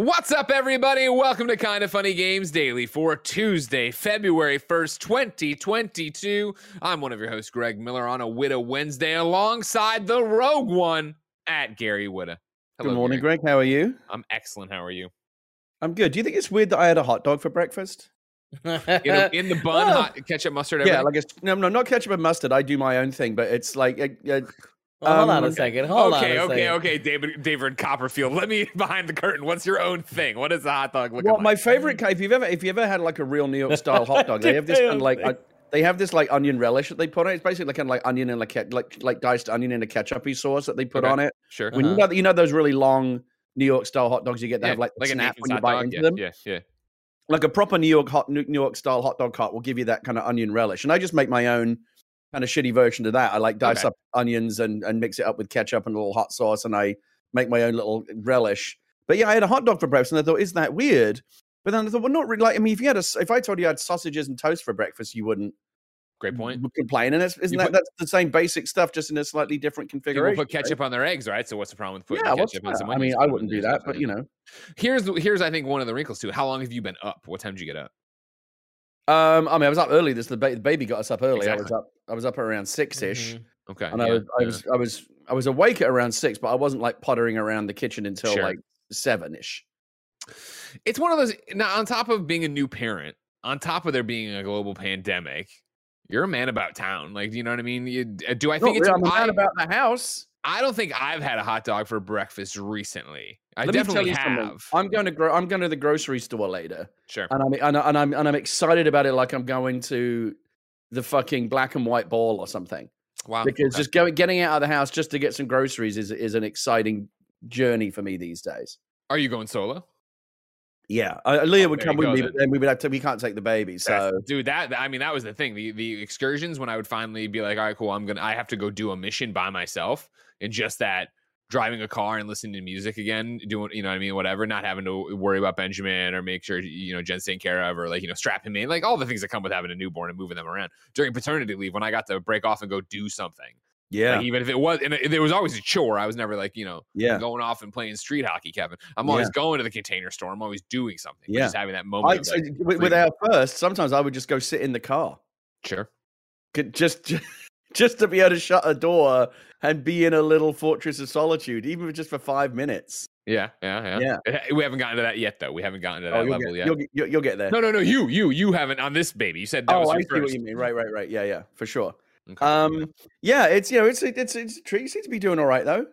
What's up, everybody? Welcome to Kind of Funny Games Daily for Tuesday, February 1st, 2022. I'm one of your hosts, Greg Miller, on a Widow Wednesday alongside the Rogue One at Gary Whitta. Good morning, Gary. Greg. How are you? I'm excellent. How are you? I'm good. Do you think it's weird that I had a hot dog for breakfast? in, a, in, the bun, hot ketchup, mustard. Everything? Yeah, like it's no, no, not ketchup and mustard. I do my own thing, but it's like uh, uh, well, hold on a um, second. Hold okay, on. okay, okay, okay, David, David Copperfield. Let me behind the curtain. What's your own thing? What is the hot dog look well, like? my favorite. If you've ever, if you ever had like a real New York style hot dog, they have this kind of like. Uh, they have this like onion relish that they put on it. It's basically kind of like onion and like like like diced onion in a ketchupy sauce that they put okay. on it. Sure. When uh-huh. you know you know those really long New York style hot dogs you get that yeah, have like, like snap when you bite dog. into yeah, them. Yeah, yeah. Like a proper New York hot New York style hot dog cart will give you that kind of onion relish, and I just make my own kind of shitty version of that. I like dice okay. up onions and, and mix it up with ketchup and a little hot sauce, and I make my own little relish. But yeah, I had a hot dog for breakfast, and I thought, is that weird? But then I thought, well, not really. Like, I mean, if you had a, if I told you I had sausages and toast for breakfast, you wouldn't. Great point. Complain, and it's, isn't that put, that's the same basic stuff, just in a slightly different configuration? People put ketchup right? on their eggs, right? So what's the problem with putting yeah, ketchup on some? I mean, I wouldn't do that, but you know. Here's here's I think one of the wrinkles too. How long have you been up? What time did you get up? Um, I mean, I was up early. This the, ba- the baby got us up early. Exactly. I was up. I was up around six ish. Mm-hmm. Okay. And yeah, I, was, I was, I was, I was awake at around six, but I wasn't like pottering around the kitchen until sure. like seven ish. It's one of those. Now, on top of being a new parent, on top of there being a global pandemic, you're a man about town. Like, you know what I mean? You, do I think no, it's I'm a man about the house? I don't think I've had a hot dog for breakfast recently. I Let definitely have. Something. I'm going to gro- I'm going to the grocery store later. Sure. And I'm and, and I'm and I'm excited about it like I'm going to the fucking black and white ball or something. Wow. Because okay. just going getting out of the house just to get some groceries is is an exciting journey for me these days. Are you going solo? Yeah, uh, Leah oh, would come with go, me, then. but then we would have to. We can't take the baby, so That's, dude, that I mean, that was the thing. The the excursions when I would finally be like, all right, cool, I'm gonna, I have to go do a mission by myself, and just that driving a car and listening to music again, doing, you know what I mean, whatever, not having to worry about Benjamin or make sure, you know, Jen's taking care of or like, you know, strap him in, like all the things that come with having a newborn and moving them around during paternity leave when I got to break off and go do something. Yeah. Like even if it was, and it, there was always a chore. I was never like, you know, yeah. going off and playing street hockey, Kevin. I'm always yeah. going to the container store. I'm always doing something. Yeah. Just having that moment. I, like, with, with our first, sometimes I would just go sit in the car. Sure. Could just, just, to be able to shut a door and be in a little fortress of solitude, even just for five minutes. Yeah, yeah, yeah. yeah. We haven't gotten to that yet, though. We haven't gotten to oh, that oh, level get, yet. You'll, you'll, you'll, get there. No, no, no. You, you, you haven't on this baby. You said that oh, was your I see first. what you mean. Right, right, right. Yeah, yeah, for sure. Okay. Um, yeah, it's you know, it's it's it's a treat. You seem to be doing all right though.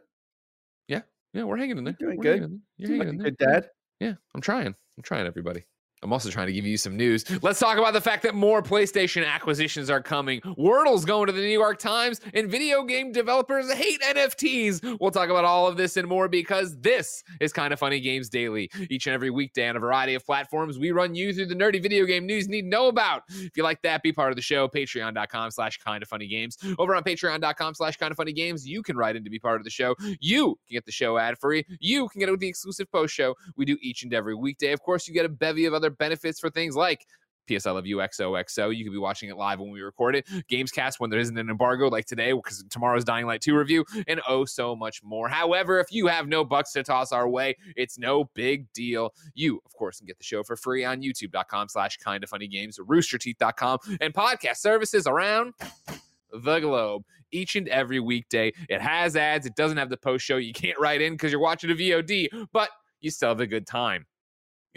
Yeah, yeah, we're hanging in there. Doing we're good. You're hanging like in there. Good dad. Yeah, I'm trying. I'm trying, everybody. I'm also trying to give you some news. Let's talk about the fact that more PlayStation acquisitions are coming. Wordle's going to the New York Times, and video game developers hate NFTs. We'll talk about all of this and more because this is Kind of Funny Games Daily. Each and every weekday on a variety of platforms, we run you through the nerdy video game news you need to know about. If you like that, be part of the show. Patreon.com slash Kind of Funny Games. Over on Patreon.com slash Kind of Funny Games, you can write in to be part of the show. You can get the show ad free. You can get it with the exclusive post show we do each and every weekday. Of course, you get a bevy of other benefits for things like PS I Love You XOXO. You could be watching it live when we record it. Gamescast when there isn't an embargo like today because tomorrow's Dying Light 2 review and oh so much more. However, if you have no bucks to toss our way, it's no big deal. You, of course, can get the show for free on youtube.com slash kind of funny games, roosterteeth.com, and podcast services around the globe each and every weekday. It has ads. It doesn't have the post show. You can't write in because you're watching a VOD, but you still have a good time.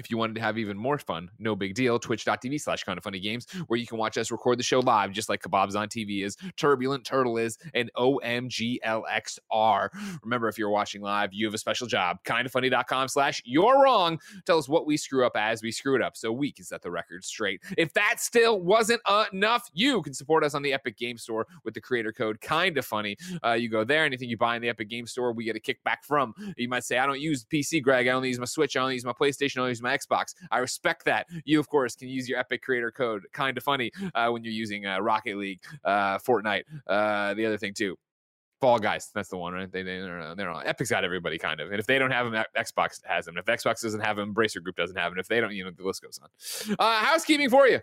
If you wanted to have even more fun, no big deal. Twitch.tv slash kind of funny games, where you can watch us record the show live, just like Kebabs on TV is, Turbulent Turtle is, and OMGLXR. Remember, if you're watching live, you have a special job. Kindoffunny.com slash you're wrong. Tell us what we screw up as we screw it up so we can set the record straight. If that still wasn't enough, you can support us on the Epic Game Store with the creator code kind of funny. Uh, you go there, anything you buy in the Epic Game Store, we get a kickback from. You might say, I don't use PC, Greg. I only use my Switch. I only use my PlayStation. I only use my Xbox. I respect that. You, of course, can use your Epic creator code, kind of funny, uh, when you're using uh, Rocket League, uh, Fortnite. Uh, the other thing too, Fall Guys. That's the one, right? They, they they're, they're on. Epic's got everybody kind of. And if they don't have them, Xbox has them. If Xbox doesn't have them, Bracer Group doesn't have them. If they don't, you know, the list goes on. Uh, housekeeping for you.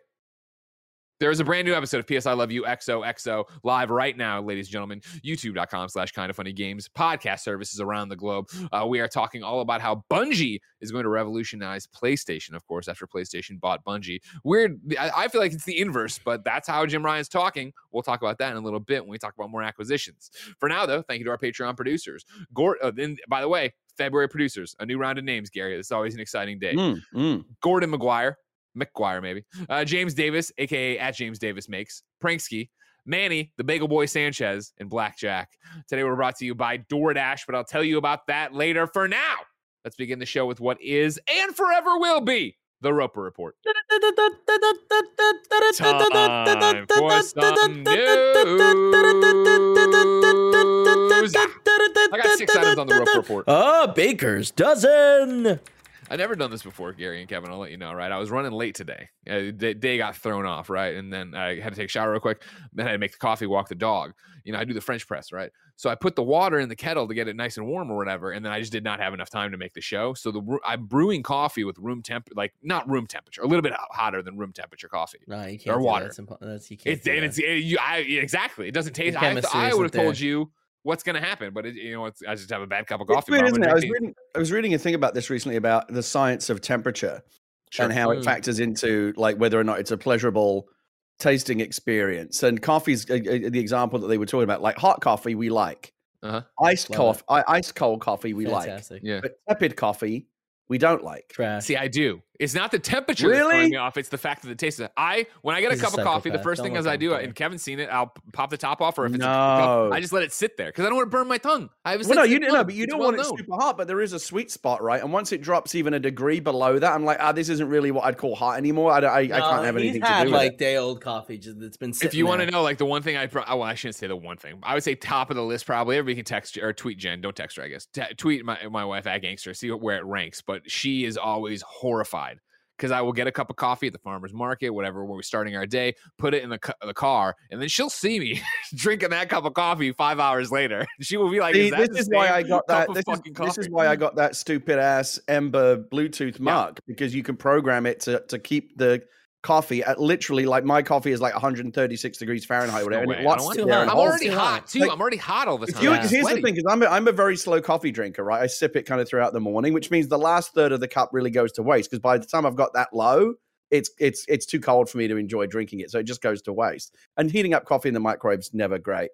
There is a brand new episode of PS I Love You XOXO live right now, ladies and gentlemen. YouTube.com slash kind of funny games, podcast services around the globe. Uh, we are talking all about how Bungie is going to revolutionize PlayStation, of course, after PlayStation bought Bungie. Weird. I feel like it's the inverse, but that's how Jim Ryan's talking. We'll talk about that in a little bit when we talk about more acquisitions. For now, though, thank you to our Patreon producers. Gord- uh, then, by the way, February producers, a new round of names, Gary. It's always an exciting day. Mm, mm. Gordon McGuire, McGuire, maybe. Uh, James Davis, aka at James Davis makes Pranksky, Manny, the Bagel Boy Sanchez, and Blackjack. Today we're brought to you by DoorDash, but I'll tell you about that later. For now, let's begin the show with what is and forever will be the Roper Report. Time for some news. I got six items on the Roper Report. Oh, Baker's dozen. I've never done this before, Gary and Kevin. I'll let you know, right? I was running late today. Uh, the day got thrown off, right? And then I had to take a shower real quick. Then I had to make the coffee, walk the dog. You know, I do the French press, right? So I put the water in the kettle to get it nice and warm or whatever. And then I just did not have enough time to make the show. So the I'm brewing coffee with room temp, like not room temperature, a little bit hotter than room temperature coffee. No, you can't. Or water. That's, impo- that's you can't. It's, and that. it's it, you, I, exactly. It doesn't taste. I, I would have told you what's going to happen, but it, you know, it's, I just have a bad cup of coffee. weird, I'm isn't it? I was reading. I was reading a thing about this recently about the science of temperature Sure. and how it Mm. factors into like whether or not it's a pleasurable tasting experience. And coffee's uh, uh, the example that they were talking about. Like hot coffee, we like. Uh-huh. Iced Love coffee, ice cold coffee, we like. Fantastic. Yeah. But tepid coffee, we don't like. Trash. See, I do. It's not the temperature that's throwing me off. It's the fact that the taste of it. I when I get He's a a cup of coffee, the first Don't thing let as I do, play. and Kevin's seen it, I'll pop the top off, or if it's a cup, I just let it sit there because I don't want to burn my tongue. I have a Well, no, you sensitive don't know, but you It's don't well want it known. super hot. But there is a sweet spot, right? And once it drops even a degree below that, I'm like, ah, this isn't really what I'd call hot anymore. I, don't- I, I can't have he's anything to had do with I like it. day old coffee just that's been. If sitting you want to know, like the one thing I, pro- oh, well, I shouldn't say the one thing. I would say top of the list probably. Everybody can text or tweet Jen. Don't text her, I guess. T- tweet my my wife at Gangster. See where it ranks. But she is always horrified because I will get a cup of coffee at the farmer's market, whatever, when we're starting our day, put it in the, the car, and then she'll see me drinking that cup of coffee five hours later. She will be like, See, is that this is why I got that. This is, this is why I got that stupid ass Ember Bluetooth mug because you can program it to to keep the coffee at literally like my coffee is like 136 degrees Fahrenheit, or whatever. No and it I lots don't want there to. I'm already hot hot. too. Like, I'm already hot all the time. you, Yeah. here's the thing: is I'm a, I'm a very slow coffee drinker, right? I sip it kind of throughout the morning, which means the last third of the cup really goes to waste. Because by the time I've got that low, it's it's it's too cold for me to enjoy drinking it, so it just goes to waste. And heating up coffee in the microwave's never great.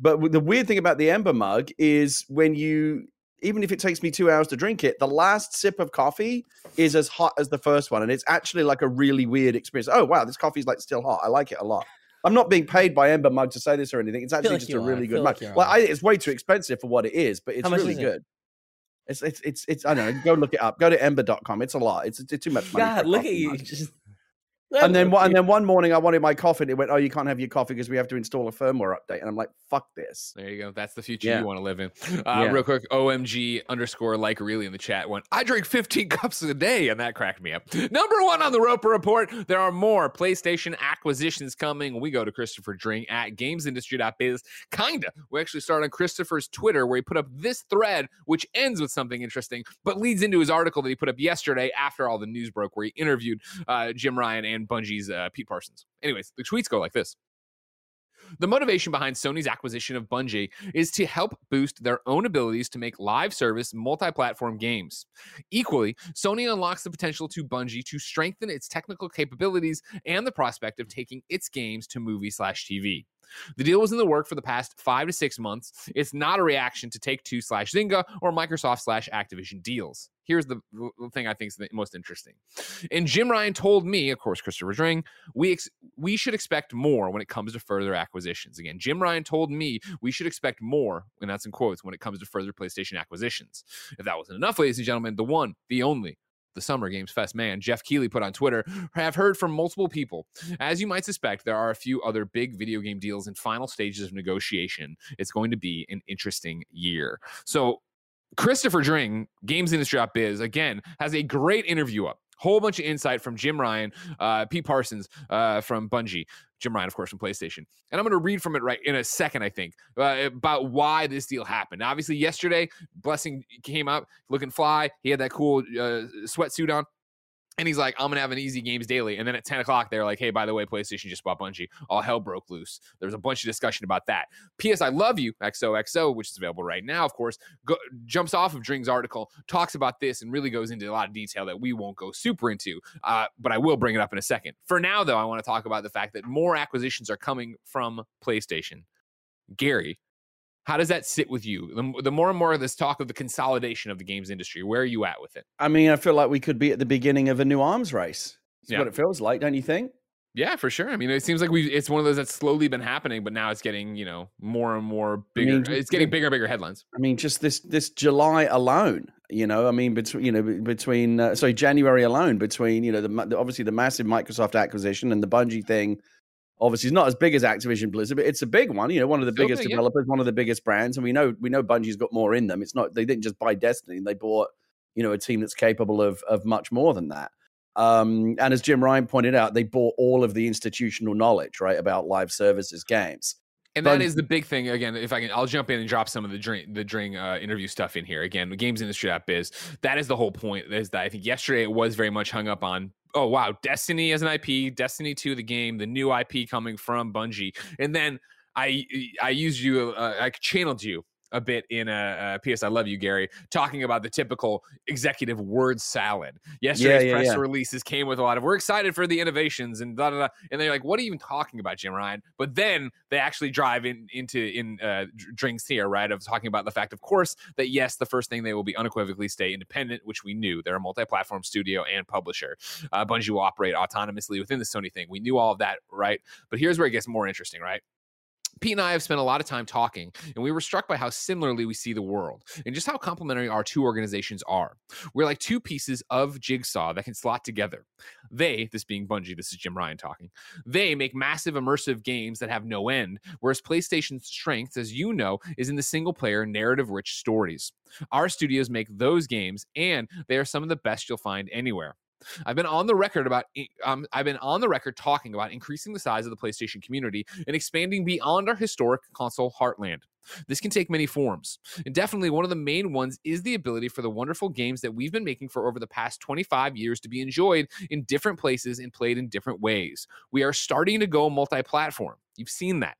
But the weird thing about the Ember mug is when you, even if it takes me two hours to drink it, the last sip of coffee is as hot as the first one, and it's actually like a really weird experience. Oh wow, this coffee's like still hot. I like it a lot. I'm not being paid by Ember Mug to say this or anything. It's actually like just a are. really good mug. like well. I, it's way too expensive for what it is, but it's How much really it? good. It's it's it's it's I don't know. Go look it up. Go to ember.com. It's a lot. It's, it's too much money. God, look at you. mug. Just And then one- and then one morning I wanted my coffee and it went, Oh, you can't have your coffee because we have to install a firmware update. And I'm like, fuck this. There you go. That's the future Yeah. you want to live in. Uh, Yeah. Real quick, OMG underscore like really in the chat went, I drink 15 cups a day, and that cracked me up. Number one on the Roper Report, there are more PlayStation acquisitions coming. We go to Christopher Dring at gamesindustry.biz. Kinda. We actually start on Christopher's Twitter where he put up this thread, which ends with something interesting, but leads into his article that he put up yesterday after all the news broke, where he interviewed uh, Jim Ryan and Bungie's uh, Pete Parsons. Anyways, the tweets go like this. The motivation behind Sony's acquisition of Bungie is to help boost their own abilities to make live service multi platform games. Equally, Sony unlocks the potential to Bungie to strengthen its technical capabilities and the prospect of taking its games to movie slash TV. The deal was in the work for the past five to six months. It's not a reaction to Take Two slash Zynga or Microsoft slash Activision deals. here's the thing I think is the most interesting. And Jim Ryan told me, of course, Christopher Dring, we ex- we should expect more when it comes to further acquisitions. Again, Jim Ryan told me we should expect more, and that's in quotes, when it comes to further PlayStation acquisitions. If that wasn't enough, ladies and gentlemen, the one, the only, the Summer Games Fest man, Geoff Keighley put on Twitter, have heard from multiple people. As you might suspect, there are a few other big video game deals in final stages of negotiation. It's going to be an interesting year. So, Christopher Dring, Games Industry Biz, again, has a great interview up. Whole bunch of insight from Jim Ryan, uh, Pete Parsons uh, from Bungie, Jim Ryan, of course, from PlayStation. And I'm going to read from it right in a second, I think, uh, about why this deal happened. Obviously, yesterday, Blessing came up looking fly. He had that cool uh, sweatsuit on. And he's like, I'm gonna have an easy games daily. And then at 10 o'clock, they're like, hey, by the way, PlayStation just bought Bungie. All hell broke loose. There's a bunch of discussion about that. PS I Love You, XOXO, which is available right now, of course, go, jumps off of Dring's article, talks about this, and really goes into a lot of detail that we won't go super into. Uh, but I will bring it up in a second. For now, though, I want to talk about the fact that more acquisitions are coming from PlayStation. Gary, how does that sit with you? The, the, more and more of this talk of the consolidation of the games industry, where are you at with it? I mean, I feel like we could be at the beginning of a new arms race. That's yeah. what it feels like, don't you think? Yeah, for sure. I mean, it seems like we it's one of those that's slowly been happening, but now it's getting, you know, more and more bigger. I mean, it's getting bigger and bigger headlines. I mean, just this this July alone, you know, I mean, between you know, between uh, sorry, January alone, between you know, the obviously the massive Microsoft acquisition and the Bungie thing obviously it's not as big as Activision Blizzard, but it's a big one. You know, one of the Still biggest big, developers, yeah. one of the biggest brands, and we know we know Bungie's got more in them. It's not they didn't just buy Destiny; they bought you know a team that's capable of of much more than that. Um, and as Jim Ryan pointed out, they bought all of the institutional knowledge right about live services games. And that is the big thing. Again, if I can, I'll jump in and drop some of the Dring, the Dring uh, interview stuff in here. Again, the games industry app is that is the whole point. Is that I think yesterday it was very much hung up on oh wow, Destiny as an IP, Destiny 2 the game, the new IP coming from Bungie. And then I I used you uh, I channeled you a bit in a, a PS I Love You, Gary, talking about the typical executive word salad. Yesterday's yeah, yeah, press yeah. releases came with a lot of we're excited for the innovations and da da da. And they're like, what are you even talking about, Jim Ryan? But then they actually drive in into in uh, Dring's here, right? Of talking about the fact, of course, that yes, the first thing they will be unequivocally stay independent, which we knew. They're a multi-platform studio and publisher. Uh, Bungie will operate autonomously within the Sony thing. We knew all of that, right? But here's where it gets more interesting, right? Pete and I have spent a lot of time talking, and we were struck by how similarly we see the world and just how complementary our two organizations are. We're like two pieces of jigsaw that can slot together. They, this being Bungie, this is Jim Ryan talking, they make massive immersive games that have no end, whereas PlayStation's strength, as you know, is in the single player, narrative rich stories. Our studios make those games, and they are some of the best you'll find anywhere. I've been on the record about um, I've been on the record talking about increasing the size of the PlayStation community and expanding beyond our historic console heartland. This can take many forms. And definitely one of the main ones is the ability for the wonderful games that we've been making for over the past 25 years to be enjoyed in different places and played in different ways. We are starting to go multi platform. You've seen that.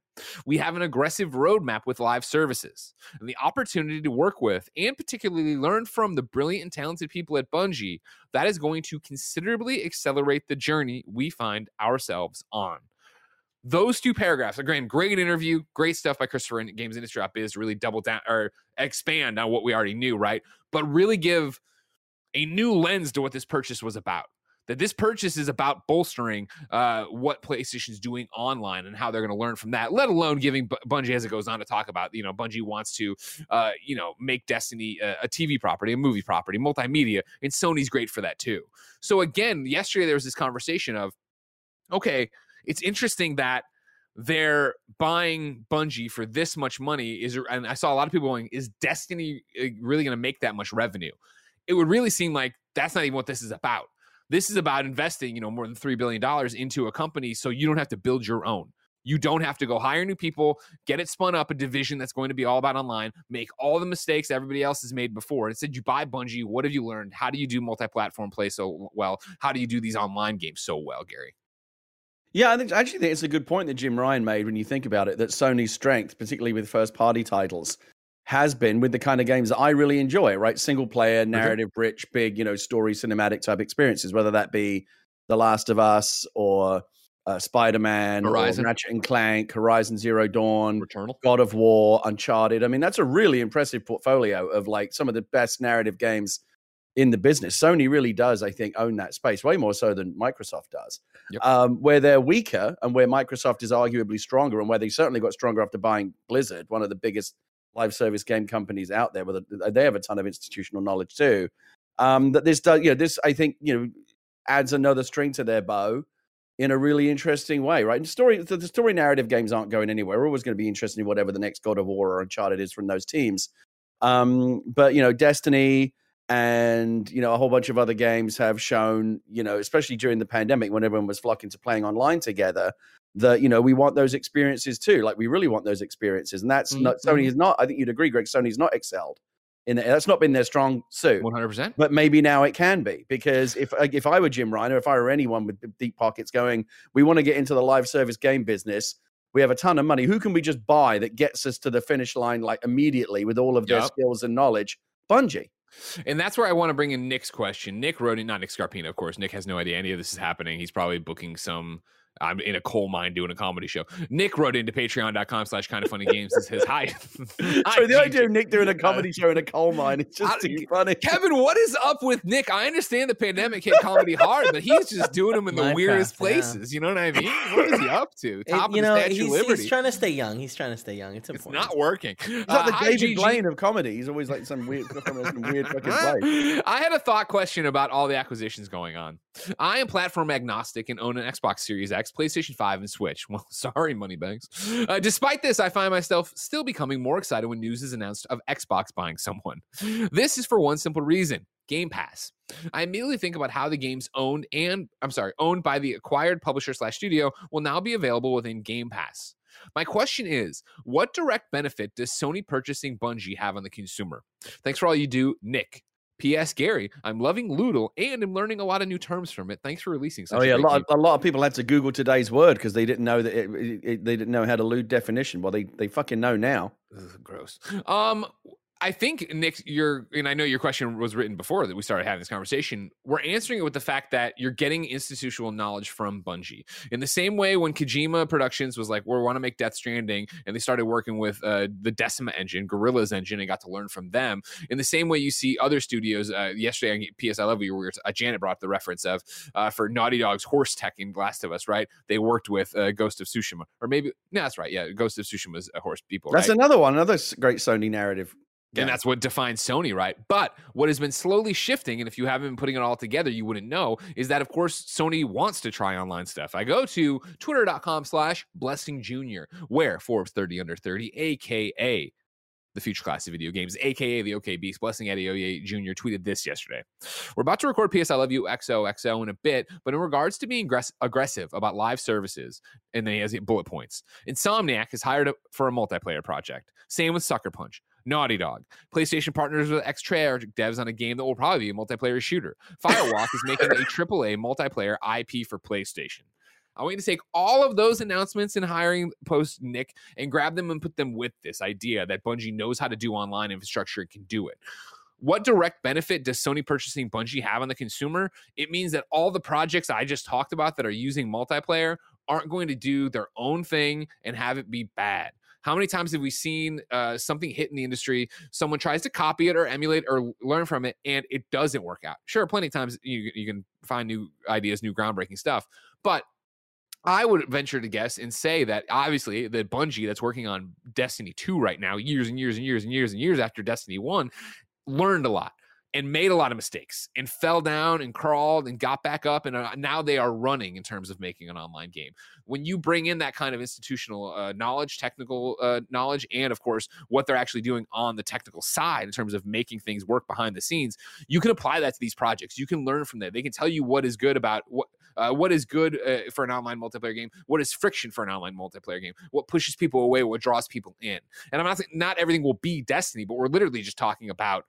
We have an aggressive roadmap with live services and the opportunity to work with and particularly learn from the brilliant and talented people at Bungie that is going to considerably accelerate the journey we find ourselves on. Those two paragraphs, again, great interview, great stuff by Christopher in Games Industry Op is really double down or expand on what we already knew, right? But really give a new lens to what this purchase was about that this purchase is about bolstering uh, what PlayStation's doing online and how they're going to learn from that. Let alone giving B- Bungie, as it goes on to talk about, you know, Bungie wants to, uh, you know, make Destiny a, a, TV property, a movie property, multimedia, and Sony's great for that too. So again, yesterday there was this conversation of, okay, it's interesting that they're buying Bungie for this much money. Is and I saw a lot of people going, is Destiny uh, really going to make that much revenue? It would really seem like that's not even what this is about this is about investing, you know, more than $3 billion into a company so you don't have to build your own. You don't have to go hire new people, get it spun up, a division that's going to be all about online, make all the mistakes everybody else has made before. Instead, you buy Bungie. What have you learned? How do you do multi platform play so well? How do you do these online games so well, Gary? Yeah, I think actually think it's a good point that Jim Ryan made when you think about it. That Sony's strength, particularly with first party titles, has been with the kind of games that I really enjoy, right? Single player, mm-hmm. narrative rich, big, you know, story cinematic type experiences, whether that be The Last of Us or uh, Spider Man, Ratchet and Clank, Horizon Zero Dawn, Returnal, God of War, Uncharted. I mean, that's a really impressive portfolio of like some of the best narrative games in the business. Sony really does, I think, own that space way more so than Microsoft does. Yep. Um, where they're weaker and where Microsoft is arguably stronger, and where they certainly got stronger after buying Blizzard, one of the biggest live service game companies out there. Where they have a ton of institutional knowledge too. Um, that this does, you know, this I think you know adds another string to their bow in a really interesting way, right? And story, the, the story narrative games aren't going anywhere. We're always going to be interested in whatever the next God of War or Uncharted is from those teams. Um, but you know, Destiny and you know a whole bunch of other games have shown, you know, especially during the pandemic when everyone was flocking to playing online together, that you know we want those experiences too. Like we really want those experiences, and that's not Mm-hmm. Sony is not. I think you'd agree, Greg. Sony's not excelled in it. That's not been their strong suit One hundred percent. but maybe now it can be because if if I were Jim Ryan or if I were anyone with deep pockets going, we want to get into the live service game business. We have a ton of money. Who can we just buy that gets us to the finish line like immediately with all of their Yup. skills and knowledge? Bungie. And that's where I want to bring in Nick's question. Nick wrote in, not Nick Scarpino, of course. Nick has no idea any of this is happening. He's probably booking some. I'm in a coal mine doing a comedy show. Nick wrote into patreon.com slash kind of funny games. It says, Hi. Hi, So the idea of Nick doing a comedy show in a coal mine is I- just too funny. Kevin, what is up with Nick? I understand the pandemic hit comedy hard, but he's just doing them in the Minecraft, weirdest yeah. places. You know what I mean? What is he up to? It- Top you of know, Statue he's, Liberty. he's trying to stay young. He's trying to stay young. It's it's important. not working. He's like the Uh, hi, David Blaine of comedy. He's always like some weird, some weird fucking place. I had a thought question about all the acquisitions going on. I am platform agnostic and own an Xbox Series X, PlayStation 5, and Switch. Well, sorry, Moneybags. Uh, despite this, I find myself still becoming more excited when news is announced of Xbox buying someone. This is for one simple reason Game Pass. I immediately think about how the games owned and, I'm sorry, owned by the acquired publisher slash studio will now be available within Game Pass. My question is, what direct benefit does Sony purchasing Bungie have on the consumer? Thanks for all you do, Nick. P.S. Gary, I'm loving Lewdle and I'm learning a lot of new terms from it. Thanks for releasing such Oh yeah, a lot, of, a lot of people had to Google today's word because they didn't know that it, it, it- they didn't know how to lewd definition. Well, they they fucking know now. Ugh, gross. Um, I think Nick, your and I know your question was written before that we started having this conversation. We're answering it with the fact that you're getting institutional knowledge from Bungie. In the same way, when Kojima Productions was like, "We want to make Death Stranding," and they started working with uh, the Decima engine, Guerrilla's engine, and got to learn from them. In the same way, you see other studios. Uh, yesterday on PS I Love You, we were, uh, Janet brought up the reference of uh, for Naughty Dog's horse tech in Last of Us. Right? They worked with uh, Ghost of Tsushima, or maybe no, that's right. Yeah, Ghost of Tsushima's a horse people. That's right? another one, another great Sony narrative. And that's what defines Sony, right? But what has been slowly shifting, and if you haven't been putting it all together, you wouldn't know, is that of course Sony wants to try online stuff. I go to twitter.com slash blessing junior, where Forbes 30 under 30, aka the future class of video games, aka the OK Beast, Blessing Adeoye Jr. tweeted this yesterday. We're about to record PS I Love You XOXO in a bit, but in regards to being aggress- aggressive about live services, and then he has bullet points. Insomniac is hired for a multiplayer project. Same with Sucker Punch. Naughty Dog. PlayStation partners with ex-Treyarch devs on a game that will probably be a multiplayer shooter. Firewalk is making a AAA multiplayer IP for PlayStation. I want you to take all of those announcements and hiring post Nick and grab them and put them with this idea that Bungie knows how to do online infrastructure and can do it. What direct benefit does Sony purchasing Bungie have on the consumer? It means that all the projects I just talked about that are using multiplayer aren't going to do their own thing and have it be bad. How many times have we seen uh, something hit in the industry? Someone tries to copy it or emulate or learn from it, and it doesn't work out. Sure, plenty of times you, you can find new ideas, new groundbreaking stuff, but I would venture to guess and say that obviously the Bungie that's working on Destiny 2 right now, years and years and years and years and years after Destiny 1, learned a lot and made a lot of mistakes and fell down and crawled and got back up. And uh, now they are running in terms of making an online game. When you bring in that kind of institutional uh, knowledge, technical uh, knowledge, and of course, what they're actually doing on the technical side in terms of making things work behind the scenes, you can apply that to these projects. You can learn from that. They can tell you what is good about what uh, what is good uh, for an online multiplayer game, what is friction for an online multiplayer game, what pushes people away, what draws people in. And I'm not saying not everything will be Destiny, but we're literally just talking about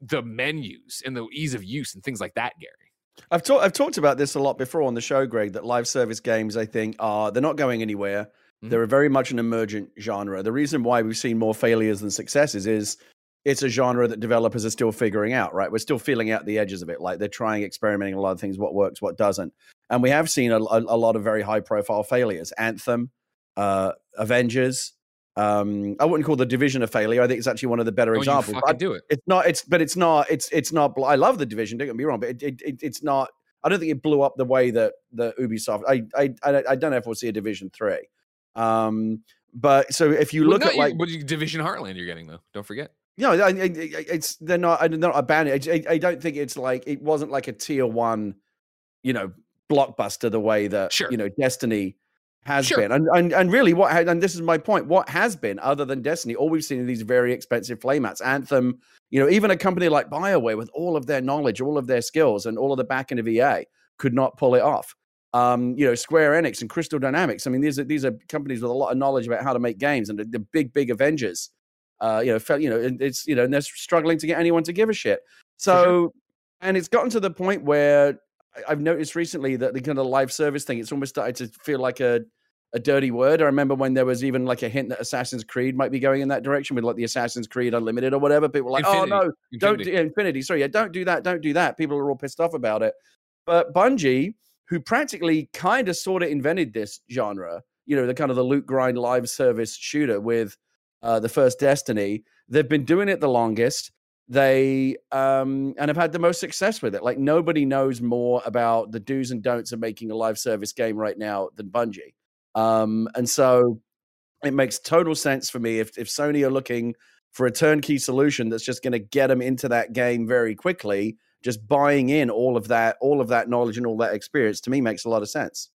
the menus and the ease of use and things like that, Gary. I've talked I've talked about this a lot before on the show, Greg. That live service games, I think, are they're not going anywhere. Mhm. They're very much an emergent genre. The reason why we've seen more failures than successes is it's a genre that developers are still figuring out. Right, we're still feeling out the edges of it. Like they're trying, experimenting a lot of things, what works, what doesn't, and we have seen a, a, a lot of very high profile failures. Anthem, uh, Avengers, Um, I wouldn't call the division a failure. I think it's actually one of the better Oh, you examples. fucking do it. It's not. It's but it's not. It's it's not. I love the division. Don't get me wrong, but it, it, it it's not. I don't think it blew up the way that the Ubisoft. I I I, I don't know if we'll see a Division three. Um, but so if you Well, look at like what Division Heartland you're getting though. Don't forget. No, I, I, I- it's they're not. They're not abandoned. I, I, I don't think it's like it wasn't like a tier one, you know, blockbuster the way that Sure. you know Destiny has Sure. been. And, and and really, what and this is my point. What has been other than Destiny? All we've seen are these very expensive playmats. Anthem, you know, even a company like Bioware with all of their knowledge, all of their skills, and all of the back end of EA could not pull it off. Um, you know, Square Enix and Crystal Dynamics. I mean, these are these are companies with a lot of knowledge about how to make games, and the, the big big Avengers. Uh, you know, felt you know, and it's you know, and they're struggling to get anyone to give a shit. So, and it's gotten to the point where I've noticed recently that the kind of live service thing, it's almost started to feel like a a dirty word. I remember when there was even like a hint that Assassin's Creed might be going in that direction with like the Assassin's Creed Unlimited or whatever. People were like, Infinity. oh no, don't Infinity. do Infinity. Sorry, yeah, don't do that. Don't do that. People are all pissed off about it. But Bungie, who practically kind of sort of invented this genre, you know, the kind of the loot grind live service shooter with uh, the first Destiny, they've been doing it the longest. They um, and have had the most success with it. Like nobody knows more about the do's and don'ts of making a live service game right now than Bungie. Um, and so it makes total sense for me if if Sony are looking for a turnkey solution that's just going to get them into that game very quickly just buying in all of that all of that knowledge and all that experience to me makes a lot of sense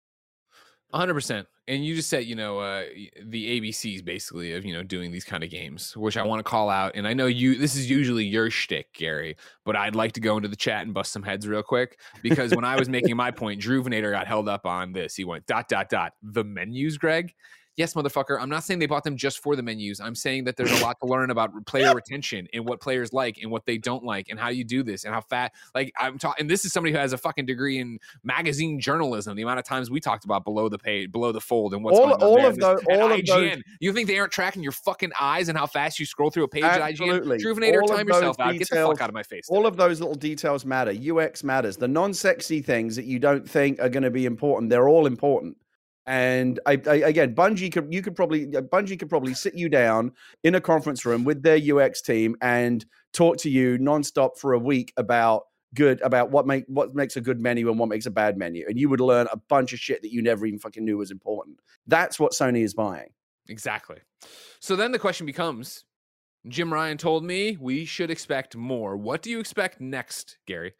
100%. And you just said, you know, uh, the ABCs basically of, you know, doing these kind of games, which I want to call out. And I know you, this is usually your shtick, Gary, but I'd like to go into the chat and bust some heads real quick because when I was making my point, Drew Venator got held up on this. He went dot, dot, dot. The menus, Greg. Yes, motherfucker. I'm not saying they bought them just for the menus. I'm saying that there's a lot to learn about player retention and what players like and what they don't like and how you do this and how fat. Like I'm talking, and this is somebody who has a fucking degree in magazine journalism. The amount of times we talked about below the page, below the fold, and what's All- going on all there. of those- and all of those- You think they aren't tracking your fucking eyes and how fast you scroll through a page Absolutely. at IGN? Drew Venator, All time yourself those out. Get the fuck out of my face. all of those little details matter ux matters the non-sexy things that you don't think are going to be important they're all important and I, I again bungie could you could probably uh, bungie could probably sit you down in a conference room with their ux team and talk to you nonstop for a week about good about what make what makes a good menu and what makes a bad menu and you would learn a bunch of shit that you never even fucking knew was important that's what sony is buying Exactly. So then the question becomes Jim Ryan told me we should expect more. What do you expect next, Gary?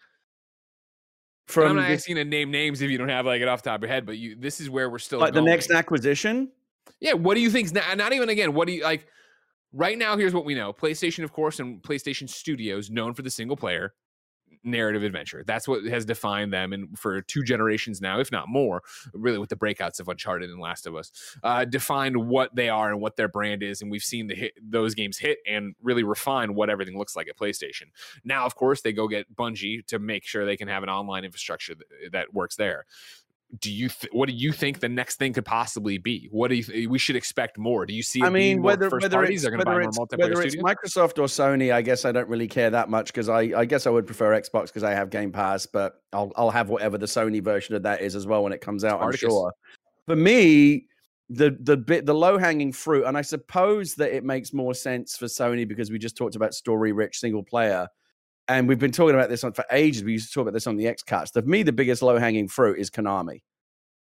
And from I'm not this- asking to name names if you don't have like it off the top of your head, but you this is where we're still like the next acquisition Yeah, what do you think's not, not even again, what do you like right now here's what we know. PlayStation of course and PlayStation Studios known for the single player narrative adventure. That's what has defined them and for two generations now, if not more, really with the breakouts of Uncharted and Last of Us. Uh defined what they are and what their brand is and we've seen the hit those games hit and really refine what everything looks like at PlayStation. Now, of course, they go get Bungie to make sure they can have an online infrastructure that, that works there do you th- what do you think the next thing could possibly be? What do you th- we should expect more? Do you see? I mean, whether whether parties it's, are going to buy whether, more it's, multiplayer whether it's? Microsoft or Sony, I guess I don't really care that much because I, I guess I would prefer Xbox because I have Game Pass, but I'll I'll have whatever the Sony version of that is as well when it comes out. Spartacus. I'm sure. For me, the the bit the low hanging fruit, and I suppose that it makes more sense for Sony because we just talked about story rich single player. And we've been talking about this on for ages. We used to talk about this on the XCast. For me, the biggest low hanging fruit is Konami.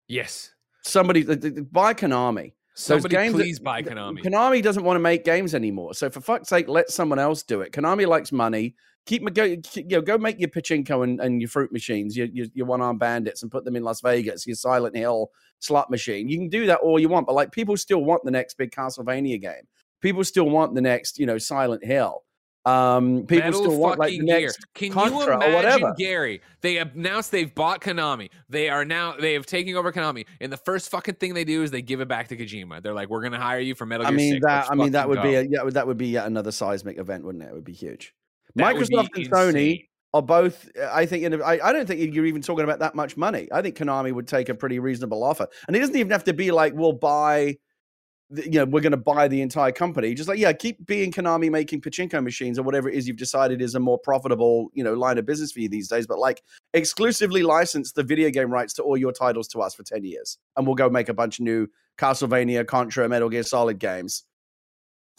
yes, Somebody buy Konami. somebody games that- please buy Konami. Konami doesn't want to make games anymore. So for fuck's sake, let someone else do it. Konami likes money. Keep go, you know, go make your pachinko and, and your fruit machines, your, your, your one arm bandits, and put them in Las Vegas. Your Silent Hill slot machine. You can do that all you want, but like people still want the next big Castlevania game. People still want the next, you know, Silent Hill. Um, people Metal still want like the fucking Gear. next Can you Contra or imagine, whatever. Gary? They announced they've bought Konami. They are now they have taken over Konami, and the first fucking thing they do is they give it back to Kojima. They're like, "We're going to hire you for Metal Gear." I mean 6. that. I mean that would be a, yeah, that would be yet another seismic event, wouldn't it? It would be huge. That would be Microsoft and Sony insane. are both. I think. In a, I, I don't think you're even talking about that much money. I think Konami would take a pretty reasonable offer, and it doesn't even have to be like we'll buy. You know, we're going to buy the entire company. Just like yeah, keep being Konami making pachinko machines or whatever it is you've decided is a more profitable you know line of business for you these days. But like exclusively license the video game rights to all your titles to us for ten years, and we'll go make a bunch of new Castlevania, Contra, Metal Gear Solid games.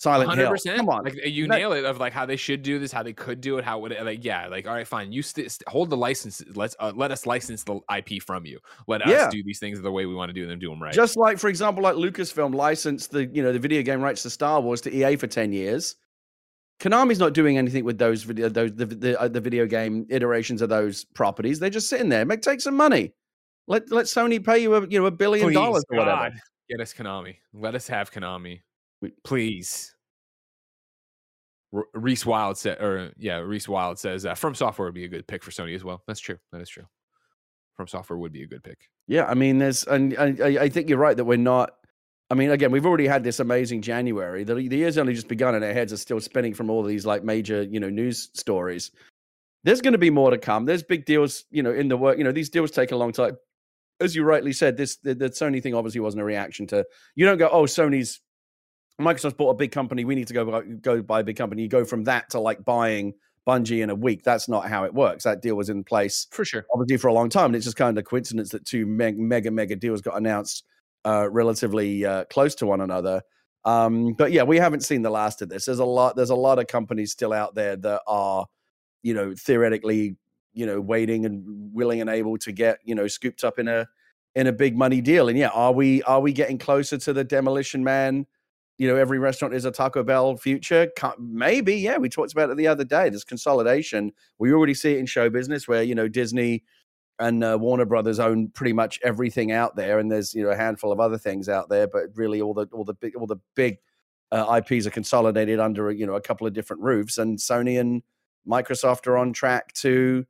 Silent 100%. Come on. Like you nail it of like how they should do this, how they could do it, how would it like yeah, like all right, fine. You st- st- hold the license. Let's uh, let us license the IP from you. Let Yeah. us do these things the way we want to do them. Do them right. Just like, for example, like Lucasfilm licensed the you know the video game rights to Star Wars to EA for ten years. Konami's not doing anything with those video those the the, uh, the video game iterations of those properties. They're just sitting there. Make take some money. Let let Sony pay you a you know a billion Please, dollars or whatever. God, get us Konami. Let us have Konami, please. Reese Wild said, or yeah, Reese Wild says uh, From Software would be a good pick for Sony as well. That's true. That is true. From Software would be a good pick. Yeah, I mean, there's, and, and I I think you're right that we're not. I mean, again, we've already had this amazing January. The, the year's only just begun, and our heads are still spinning from all these like major, you know, news stories. There's going to be more to come. There's big deals, you know, in the work. You know, these deals take a long time. As you rightly said, this the, the Sony thing obviously wasn't a reaction to. You don't go, oh, Sony's Microsoft's bought a big company. We need to go go buy a big company. You go from that to like buying Bungie in a week. That's not how it works. That deal was in place For sure. obviously for a long time. And it's just kind of a coincidence that two meg- mega, mega deals got announced uh, relatively uh, close to one another. Um, but yeah, we haven't seen the last of this. There's a lot. There's a lot of companies still out there that are, you know, theoretically, you know, waiting and willing and able to get, you know, scooped up in a in a big money deal. And yeah, are we are we getting closer to the Demolition Man? You know, every restaurant is a Taco Bell future. Maybe, yeah. We talked about it the other day. There's consolidation. We already see it in show business where you know Disney and uh, Warner Brothers own pretty much everything out there, and there's you know a handful of other things out there, but really all the all the big all the big uh, IPs are consolidated under you know a couple of different roofs, and Sony and Microsoft are on track to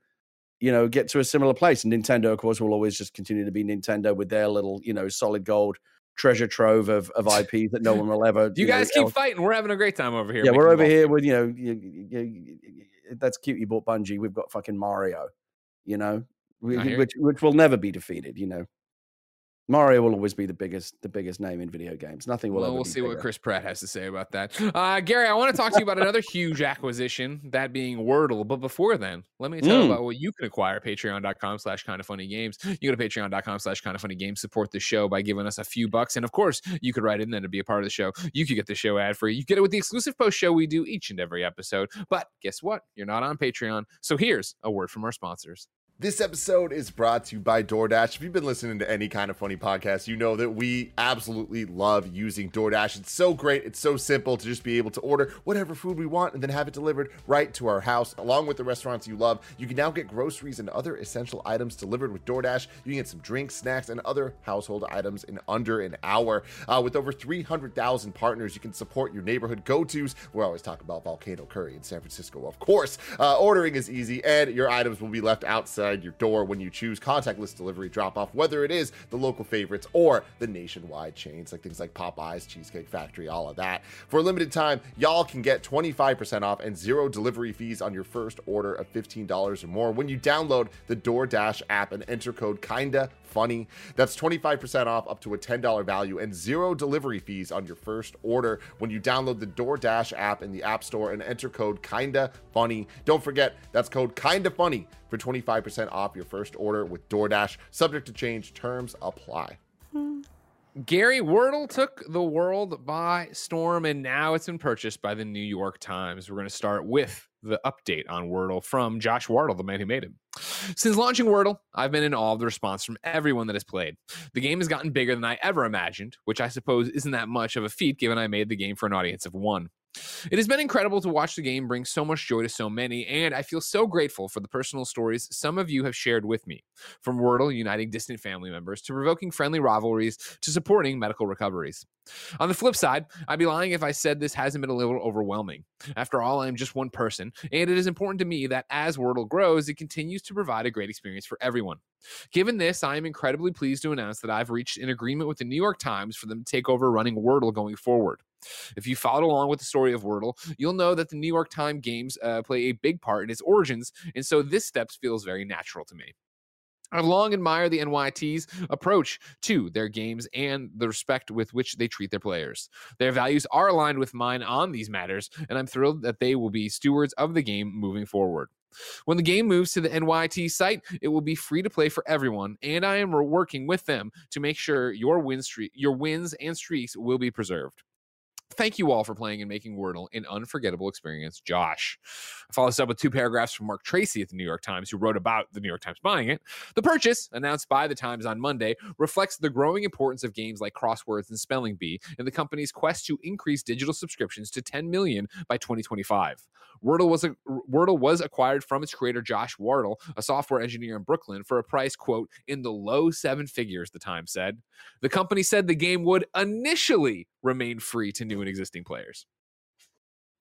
you know get to a similar place, and Nintendo, of course, will always just continue to be Nintendo with their little you know solid gold treasure trove of, of IPs that no one will ever. You know, guys keep else- fighting. We're having a great time over here. yeah, we're over here with you know, you, you, you, that's cute. You bought Bungie. We've got fucking Mario. You know, we, which which will never be defeated. You know, Mario will always be the biggest the biggest name in video games. Nothing will Well, ever. we'll be see what. Chris Pratt has to say about that. Uh, Gary, I want to talk to you about another huge acquisition, that being Wordle. But before then, let me tell you Mm. about what you can acquire. Patreon.com slash kind of funny games. You go to patreon.com slash kind of funny games, support the show by giving us a few bucks. And of course, you could write in then to be a part of the show. You could get the show ad free. You get it with the exclusive post show we do each and every episode. But guess what? You're not on Patreon. So here's a word from our sponsors. This episode is brought to you by DoorDash. If you've been listening to any kind of funny podcast, you know that we absolutely love using DoorDash. It's so great. It's so simple to just be able to order whatever food we want and then have it delivered right to our house, along with the restaurants you love. You can now get groceries and other essential items delivered with DoorDash. You can get some drinks, snacks, and other household items in under an hour. Uh, with over 300,000 partners, you can support your neighborhood go tos. We're always talking about Volcano Curry in San Francisco, of course. Uh, ordering is easy, and your items will be left outside your door when you choose contactless delivery drop off, whether it is the local favorites or the nationwide chains like things like Popeyes, Cheesecake Factory, all of that. For a limited time, y'all can get 25% off and zero delivery fees on your first order of $15 or more when you download the DoorDash app and enter code KINDA funny. That's 25% off up to a $10 value and zero delivery fees on your first order when you download the DoorDash app in the App Store and enter code kinda funny. Don't forget, that's code kinda funny for 25% off your first order with DoorDash. Subject to change, terms apply. Gary Wordle took the world by storm, and now it's been purchased by the New York Times. We're going to start with the update on Wordle from Josh Wardle, the man who made it. Since launching Wordle, I've been in awe of the response from everyone that has played. The game has gotten bigger than I ever imagined, which I suppose isn't that much of a feat given I made the game for an audience of one. It has been incredible to watch the game bring so much joy to so many, and I feel so grateful for the personal stories some of you have shared with me. From Wordle uniting distant family members to provoking friendly rivalries to supporting medical recoveries. On the flip side, I'd be lying if I said this hasn't been a little overwhelming. After all, I'm just one person, and it is important to me that as Wordle grows, it continues to provide a great experience for everyone. Given this, I am incredibly pleased to announce that I've reached an agreement with the New York Times for them to take over running Wordle going forward. If you followed along with the story of Wordle, you'll know that the New York Times games uh, play a big part in its origins, and so this step feels very natural to me. I've long admired the NYT's approach to their games and the respect with which they treat their players. Their values are aligned with mine on these matters, and I'm thrilled that they will be stewards of the game moving forward. When the game moves to the NYT site, it will be free to play for everyone, and I am working with them to make sure your win your wins and streaks will be preserved. Thank you all for playing and making Wordle an unforgettable experience, Josh. I follow this up with two paragraphs from Marc Tracy at the New York Times, who wrote about the New York Times buying it. The purchase, announced by the Times on Monday, reflects the growing importance of games like crosswords and spelling bee in the company's quest to increase digital subscriptions to 10 million by 2025. Wordle was a, Wordle was acquired from its creator Josh Wardle, a software engineer in Brooklyn, for a price quote in the low seven figures. The Times said the company said the game would initially remain free to new and existing players.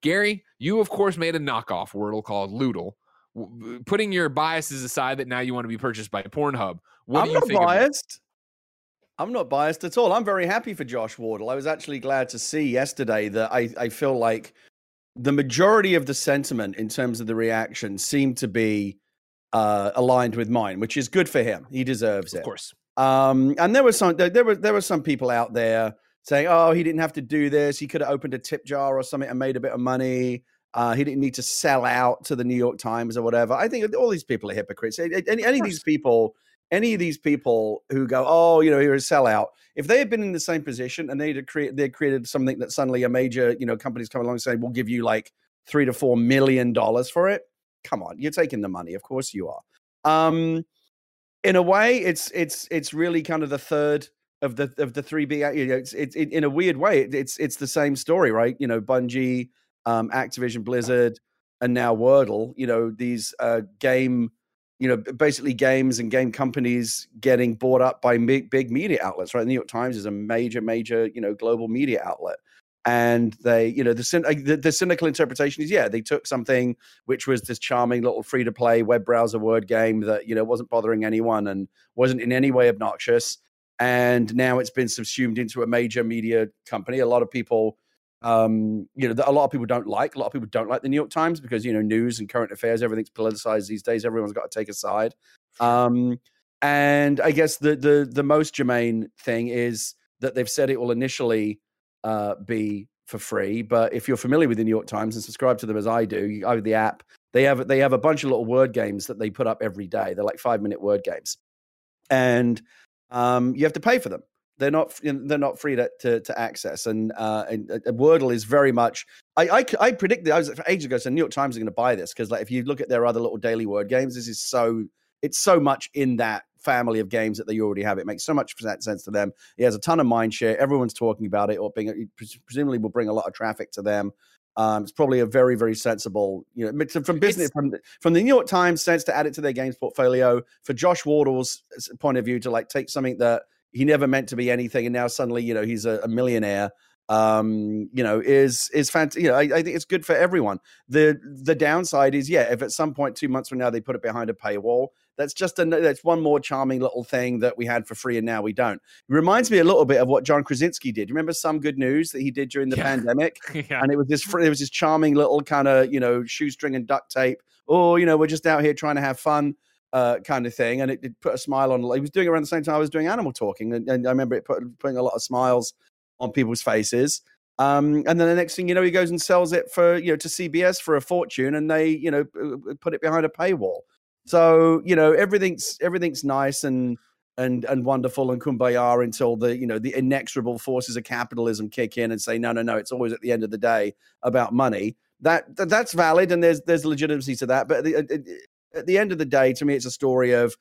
Gary, you of course made a knockoff Wordle called Lewdle. W- Putting your biases aside, that now you want to be purchased by Pornhub. What I'm not of biased. I'm not biased at all. I'm very happy for Josh Wardle. I was actually glad to see yesterday that I, I feel like the majority of the sentiment in terms of the reaction seemed to be uh, aligned with mine, which is good for him. He deserves it. Of course. Um, and there were some there, there were there were some people out there saying, "Oh, he didn't have to do this. He could have opened a tip jar or something and made a bit of money. Uh, he didn't need to sell out to the New York Times or whatever." I think all these people are hypocrites. Any, any, any of these people, any of these people who go, "Oh, you know, you're a sellout," if they had been in the same position and they'd have created they created something that suddenly a major you know companies come along and say, "We'll give you like three to four million dollars for it," come on, you're taking the money. Of course you are. Um, in a way, it's it's it's really kind of the third of the of the three B. You know, it's it's it, in a weird way, it, it's it's the same story, right? You know, Bungie, um, Activision, Blizzard, and now Wordle. You know, these uh, game, you know, basically games and game companies getting bought up by big, big media outlets, right? The New York Times is a major, major, you know, global media outlet. And they, you know, the, uh, the the cynical interpretation is, yeah, they took something which was this charming little free to play web browser word game that you know wasn't bothering anyone and wasn't in any way obnoxious, and now it's been subsumed into a major media company. A lot of people, um, you know, a lot of people don't like. A lot of people don't like the New York Times because you know news and current affairs, everything's politicized these days. Everyone's got to take a side. Um, and I guess the the the most germane thing is that they've said it will initially uh, be for free. But if you're familiar with the New York Times and subscribe to them as I do, you, over the app, they have they have a bunch of little word games that they put up every day. They're like five minute word games, and um, you have to pay for them. They're not they're not free to to, to access. And, uh, and uh, Wordle is very much. I I, I predicted I was ages ago. So New York Times are going to buy this because like if you look at their other little daily word games, this is so it's so much in that family of games that they already have. It makes so much sense to them. It has a ton of mind share. Everyone's talking about it, or being presumably will bring a lot of traffic to them. Um, it's probably a very, very sensible, you know, from business It's- from the, from the New York Times sense to add it to their games portfolio. For Josh Wardle's point of view, to like take something that he never meant to be anything, and now suddenly, you know, he's a, a millionaire. Um, you know, is is fantastic. You know, I, I think it's good for everyone. The the downside is, yeah, if at some point two months from now they put it behind a paywall, that's just a that's one more charming little thing that we had for free and now we don't. It reminds me a little bit of what John Krasinski did. Remember some good news that he did during the Yeah. pandemic? yeah. and it was this it was this charming little kind of you know shoestring and duct tape oh you know we're just out here trying to have fun uh, kind of thing and it, it put a smile on he was doing it around the same time i was doing animal talking and, and i remember it put, putting a lot of smiles on people's faces. Um, and then the next thing you know he goes and sells it for you know to cbs for a fortune and they you know put it behind a paywall. So you know everything's everything's nice and and and wonderful and kumbaya until the you know the inexorable forces of capitalism kick in and say no no no it's always at the end of the day about money. That, that that's valid and there's there's legitimacy to that but at the, at- the end of the day to me it's a story of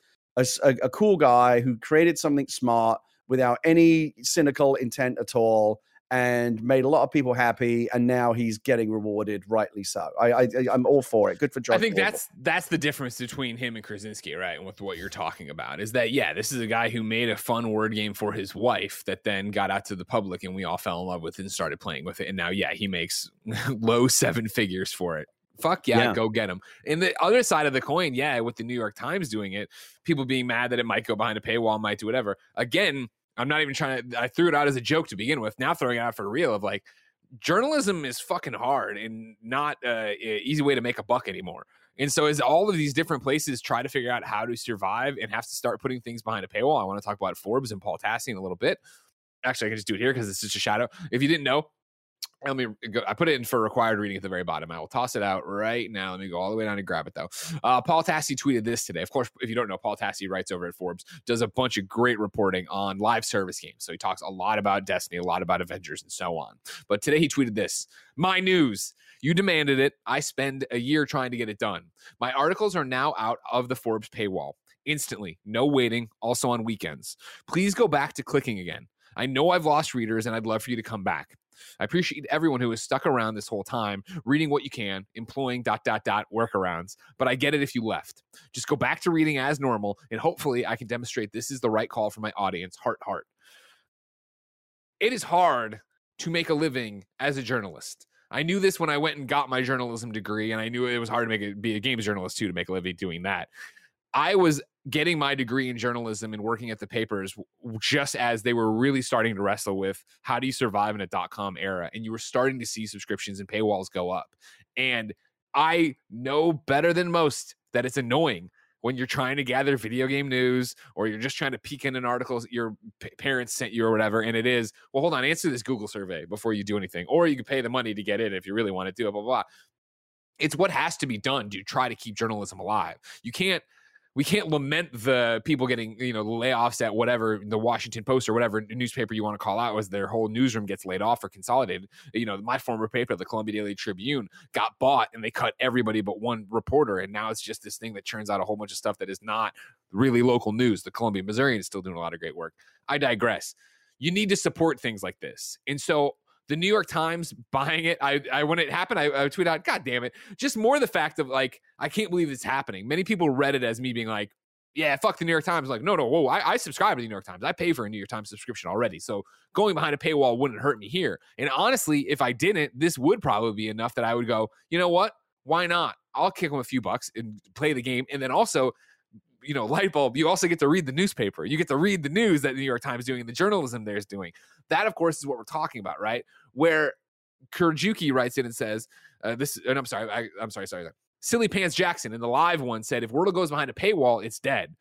a cool guy who created something smart without any cynical intent at all and made a lot of people happy and now he's getting rewarded rightly so i, I i'm all for it good for Josh I think Wardle. that's that's the difference between him and Krasinski, right? And with what you're talking about is that yeah, this is a guy who made a fun word game for his wife that then got out to the public and we all fell in love with it and started playing with it. And now yeah, he makes low seven figures for it. Fuck yeah, Yeah. go get him. And the other side of the coin, yeah, with the New York Times doing it, people being mad that it might go behind a paywall, might do whatever. Again, I'm not even trying to. I threw it out as a joke to begin with. Now throwing it out for real of like, journalism is fucking hard and not uh, easy way to make a buck anymore. And so, as all of these different places try to figure out how to survive and have to start putting things behind a paywall, I want to talk about Forbes and Paul Tassi in a little bit. Actually, I can just do it here because it's just a shadow. If you didn't know, Let me go. I put it in for required reading at the very bottom. I will toss it out right now. Let me go all the way down and grab it though. Uh, Paul Tassi tweeted this today. Of course, if you don't know, Paul Tassi writes over at Forbes, does a bunch of great reporting on live service games. So he talks a lot about Destiny, a lot about Avengers, and so on. But today he tweeted this: "My news. You demanded it. I spend a year trying to get it done. My articles are now out of the Forbes paywall instantly, no waiting. Also on weekends. Please go back to clicking again." I know I've lost readers and I'd love for you to come back. I appreciate everyone who has stuck around this whole time, reading what you can, employing dot dot dot workarounds. But I get it if you left. Just go back to reading as normal, and hopefully I can demonstrate this is the right call for my audience. Heart, heart. It is hard to make a living as a journalist. I knew this when I went and got my journalism degree, and I knew it was hard to make it be a games journalist too to make a living doing that. I was getting my degree in journalism and working at the papers just as they were really starting to wrestle with how do you survive in a dot com era and you were starting to see subscriptions and paywalls go up. And i know better than most that it's annoying when you're trying to gather video game news or you're just trying to peek in an article your p- parents sent you or whatever and it is well hold on answer this google survey before you do anything or you can pay the money to get in if you really want to do it blah blah blah. It's what has to be done to try to keep journalism alive. You can't we can't lament the people getting you know layoffs at whatever the Washington Post or whatever newspaper you want to call out as their whole newsroom gets laid off or consolidated. You know, my former paper, the Columbia Daily Tribune, got bought and they cut everybody but one reporter, and now it's just this thing that churns out a whole bunch of stuff that is not really local news. The Columbia Missourian is still doing a lot of great work. I digress. You need to support things like this, and so the New York Times buying it. I, I when it happened, I, I tweeted out, God damn it. Just more the fact of like, I can't believe it's happening. Many people read it as me being like, yeah, fuck the New York Times. Like, no, no, whoa, I, I subscribe to the New York Times. I pay for a New York Times subscription already. So going behind a paywall wouldn't hurt me here. And honestly, if I didn't, this would probably be enough that I would go, you know what? Why not? I'll kick them a few bucks and play the game. And then also, you know, light bulb, you also get to read the newspaper. You get to read the news that the New York Times is doing and the journalism there's doing. That, of course, is what we're talking about, right? Where Kurjuki writes in and says, uh, "This." And I'm sorry, I, am sorry, sorry. Silly Pants Jackson in the live one said, "If Wordle goes behind a paywall, it's dead."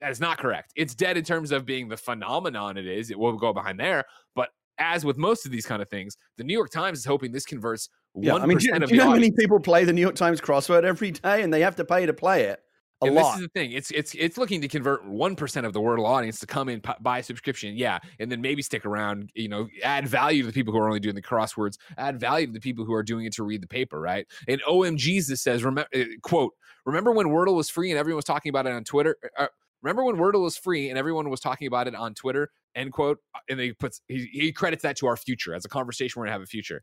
That is not correct. It's dead in terms of being the phenomenon it is. It will go behind there, but as with most of these kind of things, the New York Times is hoping this converts one Yeah, I mean, do, you- do you know how many people play the New York Times crossword every day, and they have to pay to play it? A and lot. this is the thing. It's it's it's looking to convert one percent of the Wordle audience to come in, p- buy a subscription, yeah, and then maybe stick around. You know, add value to the people who are only doing the crosswords. Add value to the people who are doing it to read the paper, right? And OMG's this says, remember, quote, remember when Wordle was free and everyone was talking about it on Twitter. Uh, remember when Wordle was free and everyone was talking about it on Twitter? End quote. Uh, And he puts he, he credits that to our future as a conversation we're gonna have a future.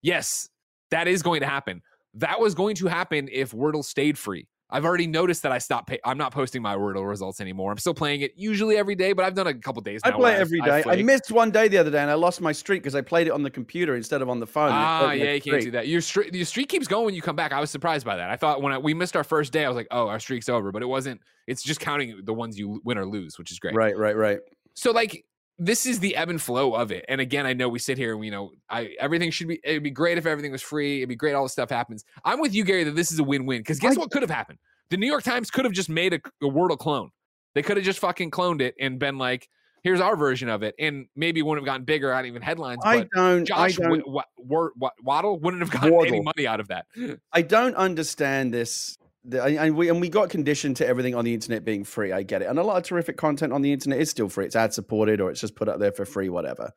Yes, that is going to happen. That was going to happen if Wordle stayed free. I've already noticed that I stopped. Pay- I'm not posting my Wordle results anymore. I'm still playing it usually every day, but I've done a couple days. I play where it I've- every day. I flaked. missed one day the other day, and I lost my streak because I played it on the computer instead of on the phone. Ah, yeah, you can't do that. Your streak, your streak keeps going when you come back. I was surprised by that. I thought when I, we missed our first day, I was like, oh, our streak's over, but it wasn't. It's just counting the ones you win or lose, which is great. Right, right, right. So like this is the ebb and flow of it. And again, I know we sit here and we know I everything should be it'd be great if everything was free. It'd be great all this stuff happens. I'm with you, Gary, that this is a win-win. Because guess I- what could have happened? The New York Times could have just made a, a Wordle clone. They could have just fucking cloned it and been like, here's our version of it. And maybe it wouldn't have gotten bigger, not even headlines. I don't. Josh I w- don't. w- Wor- Wa- Waddle wouldn't have gotten any money out of that. I don't understand this. And we and we got conditioned to everything on the internet being free. I get it, and a lot of terrific content on the internet is still free. It's ad supported or it's just put up there for free, whatever.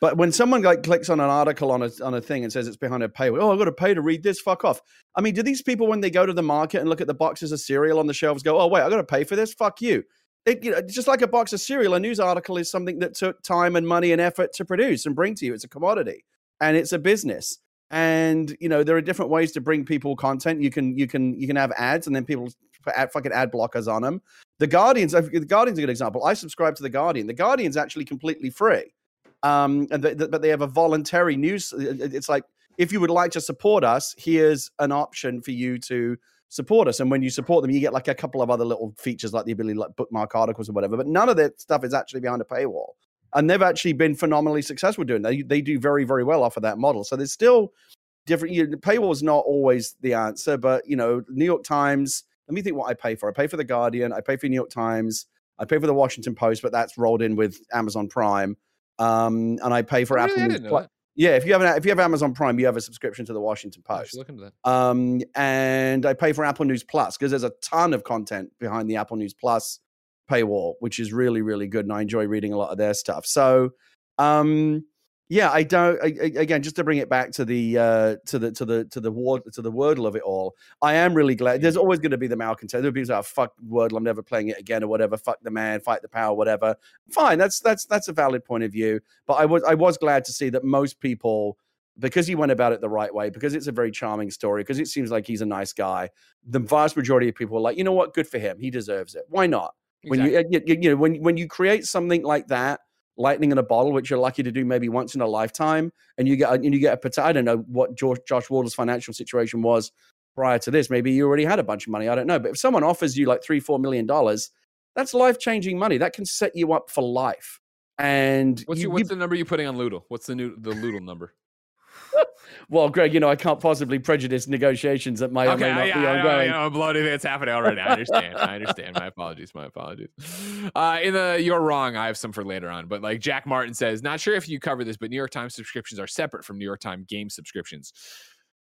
But when someone like clicks on an article on a on a thing and says it's behind a paywall, oh, I've got to pay to read this. Fuck off. I mean, do these people when they go to the market and look at the boxes of cereal on the shelves go, oh wait, I've got to pay for this? Fuck you. It, you know, just like a box of cereal, a news article is something that took time and money and effort to produce and bring to you. It's a commodity and it's a business and you know there are different ways to bring people content. You can you can you can have ads and then people put ad, fucking ad blockers on them the guardians the guardian's a good example. I subscribe to the guardian. The guardian's actually completely free. Um and th- th- but they have a voluntary news it's like if you would like to support us here's an option for you to support us. And when you support them you get like a couple of other little features like the ability to like bookmark articles or whatever. But none of that stuff is actually behind a paywall and they've actually been phenomenally successful doing that. They, they do very, very well off of that model. So there's still different. You know, paywall is not always the answer, but you know, New York Times. Let me think what I pay for. I pay for the Guardian. I pay for New York Times. I pay for the Washington Post, but that's rolled in with Amazon Prime. Um, and I pay for Oh, Apple really? I News didn't know that. Yeah, if you have an, if you have Amazon Prime, you have a subscription to the Washington Post. look into that. Um, and I pay for Apple News Plus because there's a ton of content behind the Apple News Plus paywall, which is really, really good. And I enjoy reading a lot of their stuff. So, um, yeah, I don't. I, again, just to bring it back to the uh, to the to the to the word to the wordle of it all, I am really glad. There's always going to be the malcontent. There'll be people say, oh, "Fuck wordle, I'm never playing it again," or whatever. Fuck the man, fight the power, whatever. Fine, that's that's that's a valid point of view. But I was I was glad to see that most people because he went about it the right way, because it's a very charming story, because it seems like he's a nice guy. The vast majority of people are like, you know what, good for him. He deserves it. Why not? When you, uh, you, you know when when you create something like that, lightning in a bottle, which you're lucky to do maybe once in a lifetime, and you get a- and you get a I don't know what George, Josh Wardle's financial situation was prior to this. Maybe you already had a bunch of money. I don't know. But if someone offers you like three, four million dollars, that's life changing money. That can set you up for life. And What's you- your, you- the number you're putting on Lewdle? What's the new the Lewdle number? Well, Greg, you know I can't possibly prejudice negotiations that may or Okay, may not yeah, be I, know, ongoing. you know, I'm bloated. It's happening already. I understand. I understand. My apologies. My apologies. Uh, in the you're wrong. I have some for later on, but like Jack Martin says, not sure if you cover this, but New York Times subscriptions are separate from New York Times game subscriptions.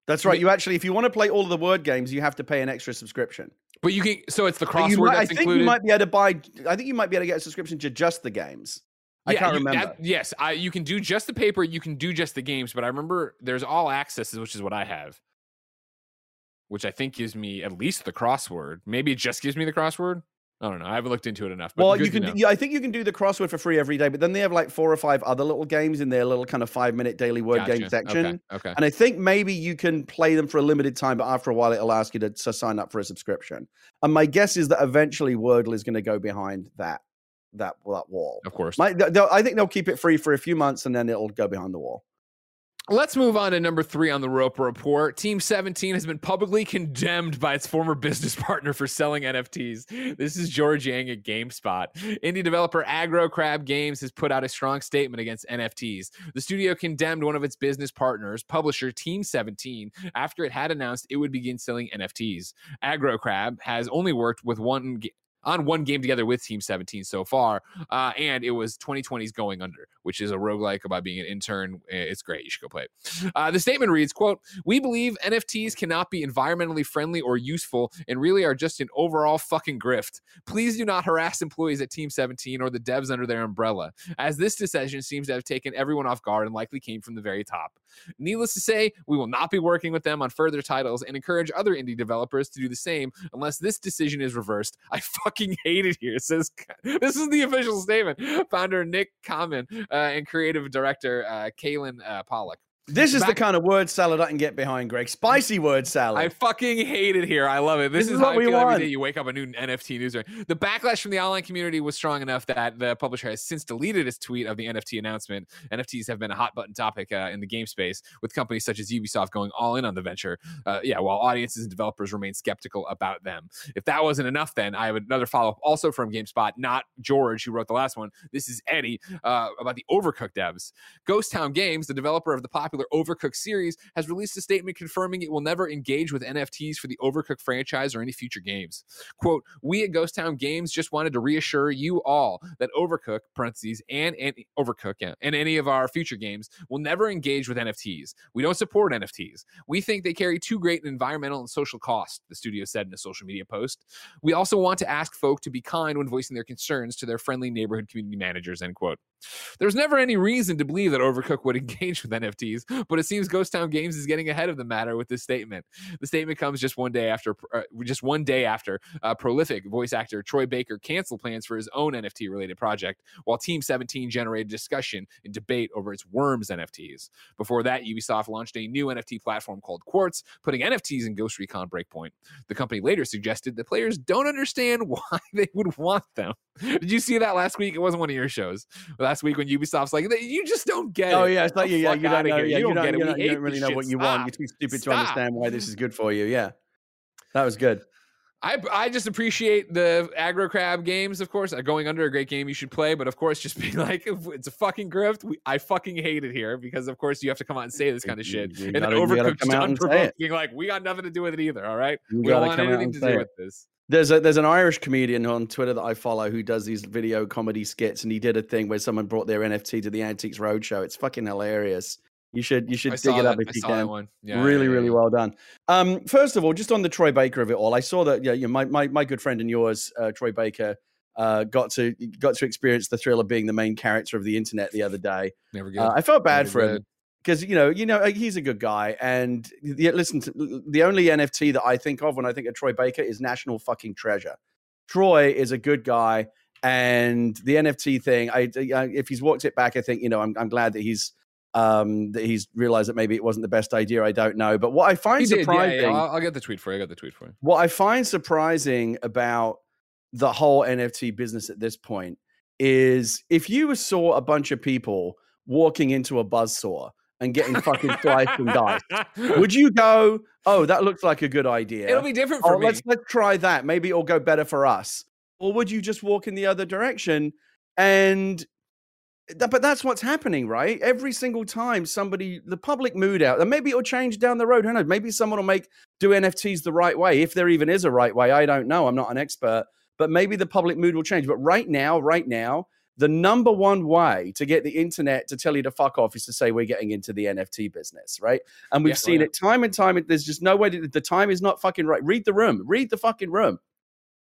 That's right. You actually, if you want to play all of the word games, you have to pay an extra subscription. But you can. So it's the But you crossword might, I think included. you might be able to buy. I think you might be able to get a subscription to just the games. I Yeah, can't you- remember. that- yes, I, you can do just the paper. You can do just the games. But I remember there's all accesses, which is what I have, which I think gives me at least the crossword. Maybe it just gives me the crossword. I don't know. I haven't looked into it enough. Well, you can. Yeah, I think you can do the crossword for free every day, but then they have like four or five other little games in their little kind of five minute daily word game section. Okay. okay. And I think maybe you can play them for a limited time, but after a while, it'll ask you to, to sign up for a subscription. And my guess is that eventually Wordle is going to go behind that that that wall. Of course. My, I think they'll keep it free for a few months, and then it'll go behind the wall. Let's move on to number three on the Roper Report. Team 17 has been publicly condemned by its former business partner for selling NFTs. This is George Yang at GameSpot. Indie developer Aggro Crab Games has put out a strong statement against NFTs. The studio condemned one of its business partners, publisher Team 17, after it had announced it would begin selling NFTs. Aggro Crab has only worked with one. On one game together with Team 17 so far, uh, and it was 2020's Going Under, which is a roguelike about being an intern. It's great. You should go play it. Uh, the statement reads, quote, We believe NFTs cannot be environmentally friendly or useful and really are just an overall fucking grift. Please do not harass employees at Team 17 or the devs under their umbrella, as this decision seems to have taken everyone off guard and likely came from the very top. Needless to say, we will not be working with them on further titles and encourage other indie developers to do the same unless this decision is reversed. I fucking hate it here. Says this is the official statement. Founder Nick Kaman uh, and creative director uh, uh, Pollock. This is the kind of word salad I can get behind, Greg. Spicy word salad. I fucking hate it here. I love it. This, This is, is how what I we feel want. day. You wake up a new NFT news. story. The backlash from the online community was strong enough that the publisher has since deleted its tweet of the NFT announcement. NFTs have been a hot button topic uh, in the game space, with companies such as Ubisoft going all in on the venture. Uh, yeah, while audiences and developers remain skeptical about them. If that wasn't enough, then I have another follow up also from GameSpot, not George who wrote the last one. This is Eddie uh, about the Overcooked devs. Ghost Town Games, the developer of the popular Overcooked series, has released a statement confirming it will never engage with NFTs for the Overcooked franchise or any future games. Quote, we at Ghost Town Games just wanted to reassure you all that Overcooked, parentheses, and, and Overcooked, yeah, and any of our future games will never engage with NFTs. We don't support NFTs. We think they carry too great an environmental and social cost, the studio said in a social media post. We also want to ask folk to be kind when voicing their concerns to their friendly neighborhood community managers, end quote. There's never any reason to believe that Overcooked would engage with NFTs, but it seems Ghost Town Games is getting ahead of the matter with this statement. The statement comes just one day after, uh, just one day after uh, prolific voice actor Troy Baker canceled plans for his own NFT-related project, while Team 17 generated discussion and debate over its Worms NFTs. Before that, Ubisoft launched a new NFT platform called Quartz, putting NFTs in Ghost Recon Breakpoint. The company later suggested that players don't understand why they would want them. Did you see that last week? It wasn't one of your shows. Last week when Ubisoft's like, you just don't get it. Oh it. yeah, it's The you, yeah, you don't know, here. Yeah, You you don't get it. you you don't really know shit. what you Stop. want. You're too stupid Stop. to understand why this is good for you. Yeah, that was good. I, I just appreciate the aggro crab games, of course. Uh, Going under a great game you should play, but of course, just being like, it's a fucking grift. We, I fucking hate it here because, of course, you have to come out and say this kind of shit. you and then you overcooked come out and say being like, we got nothing to do with it either. All right, You we don't want anything to do it. with this. There's a there's an Irish comedian on Twitter that I follow who does these video comedy skits, and he did a thing where someone brought their NFT to the Antiques Roadshow. It's fucking hilarious. You should you should I dig it up that, if you can. Yeah, really, yeah, yeah, really well done. Um, first of all, just on the Troy Baker of it all, I saw that yeah, you know, my, my my good friend and yours, uh, Troy Baker, uh, got to got to experience the thrill of being the main character of the internet the other day. Never good. Uh, I felt bad Never for him because you know, you know, uh, he's a good guy, and the, listen, to, the only NFT that I think of when I think of Troy Baker is National Fucking Treasure. Troy is a good guy, and the NFT thing, I, I if he's walked it back, I think you know, I'm I'm glad that he's um that he's realized that maybe it wasn't the best idea. I don't know, but what I find did, yeah, surprising yeah. I'll, I'll get the tweet for you. I got the tweet for you. what I find surprising about the whole NFT business at this point is if you saw a bunch of people walking into a buzzsaw and getting fucking sliced and diced, would you go, "Oh, that looks like a good idea"? It'll be different for oh, me. let's let's try that. Maybe it'll go better for us. Or would you just walk in the other direction and Eh, but that's what's happening, right? Every single time somebody, the public mood out, and maybe it'll change down the road. Who knows? Maybe someone will make do NFTs the right way, if there even is a right way. I don't know. I'm not an expert, but maybe the public mood will change. But right now, right now, the number one way to get the internet to tell you to fuck off is to say we're getting into the NFT business, right? And we've Yeah, oh, seen yeah. it time and time. There's just no way. To, the time is not fucking right. Read the room. Read the fucking room.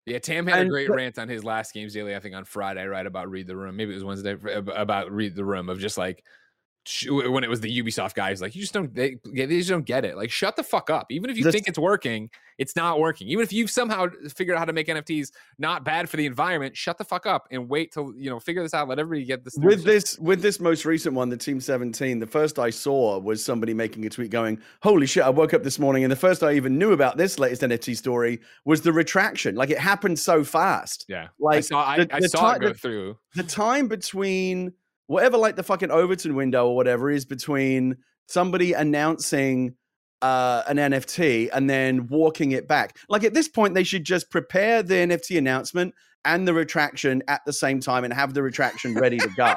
Yeah, Tam had a great rant on his last games daily. I think on Friday, right about read the room. Maybe it was Wednesday about read the room of just like when it was the Ubisoft guys. Like you just don't they, they just don't get it. Like shut the fuck up. Even if you This- think it's working, it's not working. Even if you've somehow figured out how to make NFTs not bad for the environment, shut the fuck up and wait till you know figure this out. Let everybody get this with this with this most recent one the team 17 the first i saw was somebody making a tweet going holy shit i woke up this morning and the first i even knew about this latest nft story was the retraction like it happened so fast Yeah, I like saw. I, the- I the saw it go the- through. the time between whatever like the fucking overton window or whatever is between somebody announcing uh, an NFT and then walking it back. Like at this point, they should just prepare the NFT announcement and the retraction at the same time and have the retraction ready to go.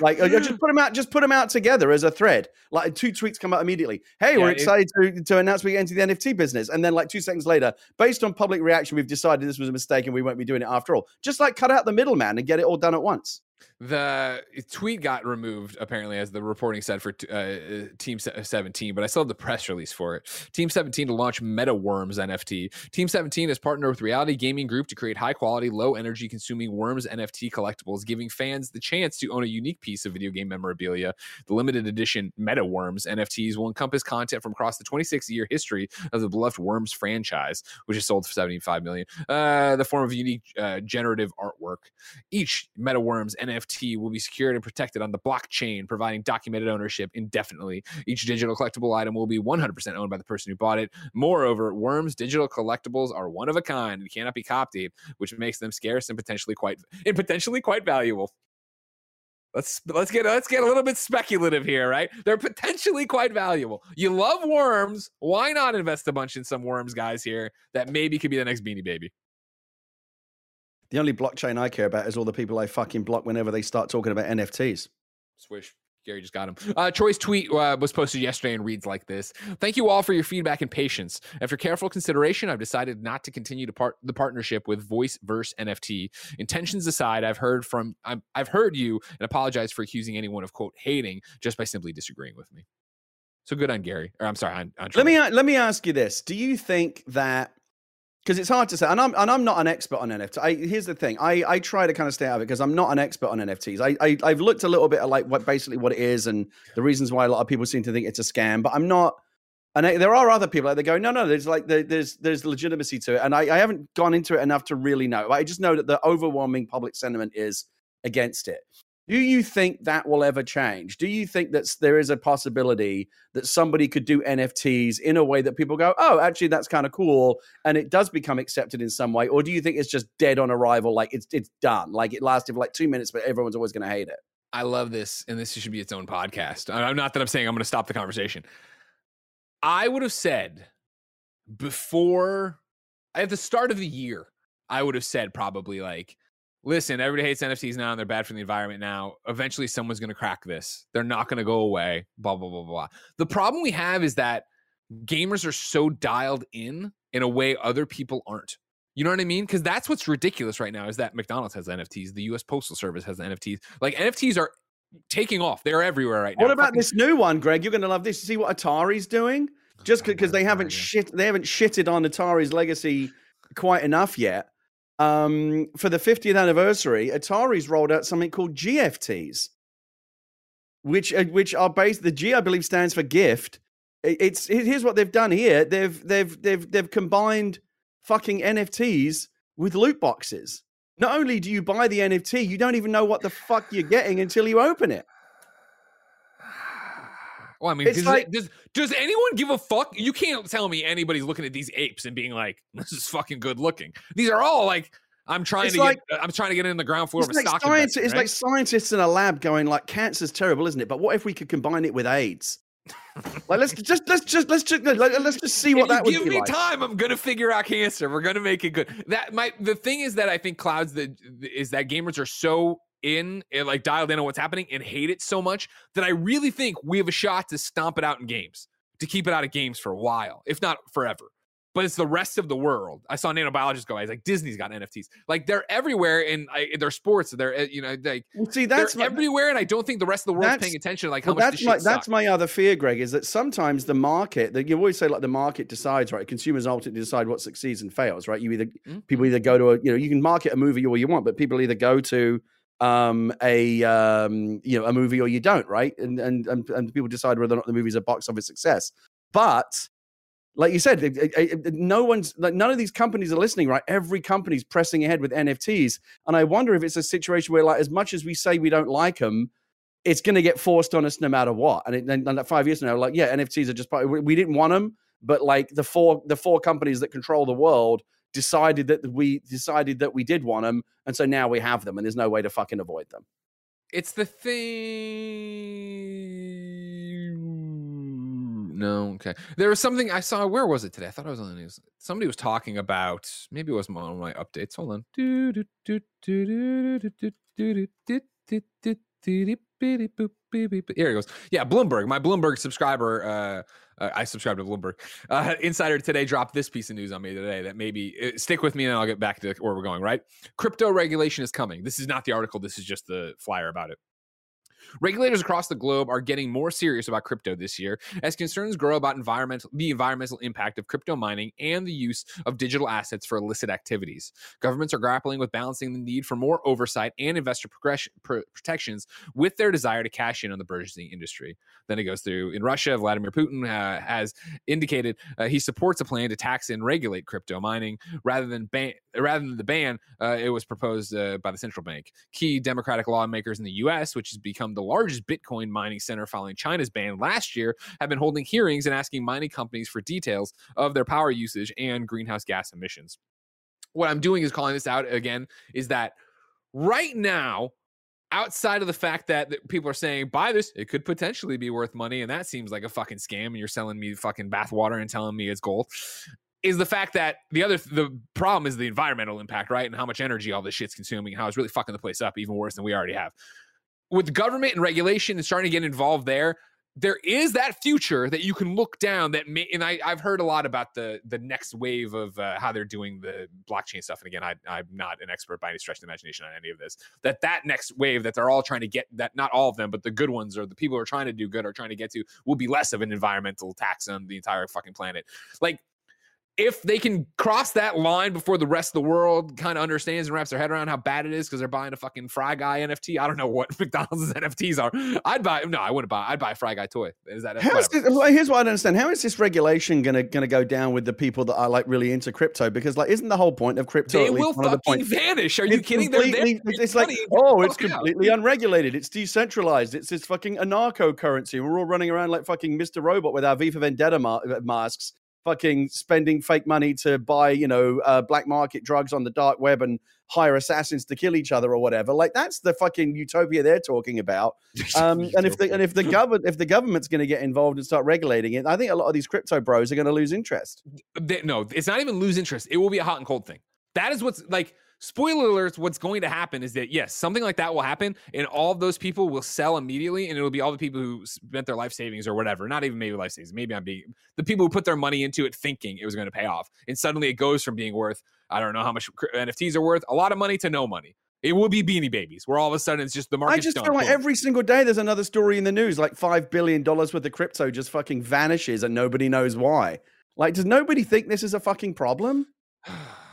Like uh, just put them out, just put them out together as a thread. Like two tweets come out immediately. Hey, Yeah, we're it- excited to, to announce we get into the NFT business. And then like two seconds later, based on public reaction, we've decided this was a mistake and we won't be doing it after all. Just like cut out the middleman and get it all done at once. The tweet got removed apparently, as the reporting said for uh, uh, Team 17, but I still have the press release for it. Team 17 to launch MetaWorms NFT. Team 17 has partnered with Reality Gaming Group to create high quality, low energy consuming Worms NFT collectibles, giving fans the chance to own a unique piece of video game memorabilia. The limited edition MetaWorms NFTs will encompass content from across the 26 year history of the beloved Worms franchise, which is sold for 75 million. Uh, the form of unique uh, generative artwork. Each MetaWorms NFT will be secured and protected on the blockchain, providing documented ownership indefinitely. Each digital collectible item will be 100% owned by the person who bought it. Moreover, Worms digital collectibles are one of a kind and cannot be copied, which makes them scarce and potentially quite and potentially quite valuable. Let's let's get let's get a little bit speculative here, right? They're potentially quite valuable. You love worms, why not invest a bunch in some worms guys here that maybe could be the next beanie baby? The only blockchain I care about is all the people I fucking block whenever they start talking about NFTs. Swish. Gary just got him. Uh, Troy's tweet uh, was posted yesterday and reads like this Thank you all for your feedback and patience. After careful consideration, I've decided not to continue to part the partnership with Voice Verse NFT. Intentions aside, I've heard from I'm, I've heard you and apologize for accusing anyone of quote hating just by simply disagreeing with me. So good on Gary. Or I'm sorry, on, on Troy. Let me let me ask you this: Do you think that because it's hard to say, and I'm and I'm not an expert on NFT. I, here's the thing: I I try to kind of stay out of it because I'm not an expert on NFTs. I, I I've looked a little bit at like what basically what it is and the reasons why a lot of people seem to think it's a scam, but I'm not. And I, there are other people like they go, no, no, there's like there, there's there's legitimacy to it, and I, I haven't gone into it enough to really know. I just know that the overwhelming public sentiment is against it. Do you think that will ever change? Do you think that there is a possibility that somebody could do NFTs in a way that people go, oh, actually, that's kind of cool, and it does become accepted in some way? Or do you think it's just dead on arrival, like it's it's done, like it lasted for like two minutes, but everyone's always going to hate it? I love this, and this should be its own podcast. I'm not that I'm saying I'm going to stop the conversation. I would have said before at the start of the year, I would have said probably like, listen, everybody hates NFTs now and they're bad for the environment now. Eventually, someone's going to crack this. They're not going to go away. Blah blah blah blah. The problem we have is that gamers are so dialed in in a way other people aren't. You know what I mean? Because that's what's ridiculous right now is that McDonald's has NFTs, the U.S. Postal Service has NFTs. Like NFTs are taking off. They're everywhere right now. What about Fucking- this new one, Greg? You're going to love this. See what Atari's doing? Just because they haven't shit, they haven't shitted on Atari's legacy quite enough yet. Um, for the 50th anniversary, Atari's rolled out something called GFTs, which uh, which are based. The G, I believe, stands for gift. It's it- here's what they've done here. They've they've they've they've combined fucking NFTs with loot boxes. Not only do you buy the NFT, you don't even know what the fuck you're getting until you open it. Well, I mean, It's like- does does anyone give a fuck? You can't tell me anybody's looking at these apes and being like, "This is fucking good looking." These are all like, I'm trying to like- get, I'm trying to get in the ground floor of a like, stock science, investment, it's right? like scientists in a lab going like cancer's terrible, isn't it? But what if we could combine it with AIDS? like let's just let's just let's just like, let's just see what If that you would give me like. time, I'm gonna figure out cancer. We're gonna make it good. That my the thing is that I think clouds that is that gamers are so in and like dialed in on what's happening and hate it so much that I really think we have a shot to stomp it out in games, to keep it out of games for a while, if not forever. But it's the rest of the world. I saw nanobiologists go. I was like, Disney's got NFTs. Like they're everywhere in their sports. They're uh, you know like Well, see, that's my, everywhere, and I don't think the rest of the world's paying attention. Like how well, much that's this my that's my other fear, Greg, is that sometimes the market that you always say like the market decides, right? Consumers ultimately decide what succeeds and fails, right? You either Mhm. people either go to a you know you can market a movie or you want, but people either go to um a um you know a movie or you don't, right? And and and, and people decide whether or not the movie's a box office success. But like you said, no one's like none of these companies are listening, right? Every company's pressing ahead with NFTs, and I wonder if it's a situation where, like, as much as we say we don't like them, it's going to get forced on us no matter what. And then and, five years now, like, yeah, NFTs are just part- we didn't want them, but like the four the four companies that control the world decided that we decided that we did want them, and so now we have them, and there's no way to fucking avoid them. It's the thing. No, okay. There was something I saw. Where was it today? I thought I was on the news. Somebody was talking about. Maybe it was one of my updates. Hold on. Here it goes. Yeah, Bloomberg. My Bloomberg subscriber. Uh, uh, I subscribe to Bloomberg. Uh, Insider today dropped this piece of news on me today that maybe uh, stick with me and I'll get back to where we're going. Right, crypto regulation is coming. This is not the article. This is just the flyer about it. Regulators across the globe are getting more serious about crypto this year as concerns grow about environmental the environmental impact of crypto mining and the use of digital assets for illicit activities. Governments are grappling with balancing the need for more oversight and investor pr- protections with their desire to cash in on the burgeoning industry. Then it goes through in Russia, Vladimir Putin uh, has indicated uh, he supports a plan to tax and regulate crypto mining rather than ban rather than the ban uh, it was proposed uh, by the central bank. Key Democratic lawmakers in the U.S., which has become the largest Bitcoin mining center following China's ban last year, have been holding hearings and asking mining companies for details of their power usage and greenhouse gas emissions. What I'm doing is calling this out again is that right now, outside of the fact that, people are saying buy this, it could potentially be worth money, and that seems like a fucking scam, and you're selling me fucking bathwater and telling me it's gold. Is the fact that the other the problem is the environmental impact, right? And how much energy all this shit's consuming, how it's really fucking the place up even worse than we already have. With government and regulation and starting to get involved there, there is that future that you can look down that may and I, i've heard a lot about the the next wave of uh, how they're doing the blockchain stuff. And again I, i'm not an expert by any stretch of the imagination on any of this that that next wave that they're all trying to get that not all of them but the good ones or the people who are trying to do good are trying to get to will be less of an environmental tax on the entire fucking planet. Like if they can cross that line before the rest of the world kind of understands and wraps their head around how bad it is because they're buying a fucking Fry Guy NFT. I don't know what McDonald's NFTs are. I'd buy no, I wouldn't buy. I'd buy a Fry Guy toy. Is that How is this, well, here's what I don't understand. How is this regulation gonna gonna go down with the people that are like really into crypto? Because like, isn't the whole point of crypto? They at least will of the fucking vanish. Are you It's kidding? They're there. It's, it's like, oh, it's fuck out. completely unregulated. It's decentralized. It's this fucking anarcho currency. We're all running around like fucking Mr. Robot with our V for Vendetta ma- uh, masks, fucking spending fake money to buy, you know, uh, black market drugs on the dark web and hire assassins to kill each other or whatever. Like that's the fucking utopia they're talking about. Um, and if the and if the government if the government's going to get involved and start regulating it, I think a lot of these crypto bros are going to lose interest. They- no, it's not even lose interest. It will be a hot and cold thing. That is what's like. Spoiler alerts, what's going to happen is that yes, something like that will happen, and all of those people will sell immediately, and it'll be all the people who spent their life savings or whatever. Not even maybe life savings. Maybe I'm being the people who put their money into it thinking it was going to pay off, and suddenly it goes from being worth I don't know how much NFTs are worth, a lot of money to no money It will be Beanie Babies, where all of a sudden it's just the market. I just feel like every single day there's another story in the news, like five billion dollars worth of crypto just fucking vanishes and nobody knows why. Like, does nobody think this is a fucking problem?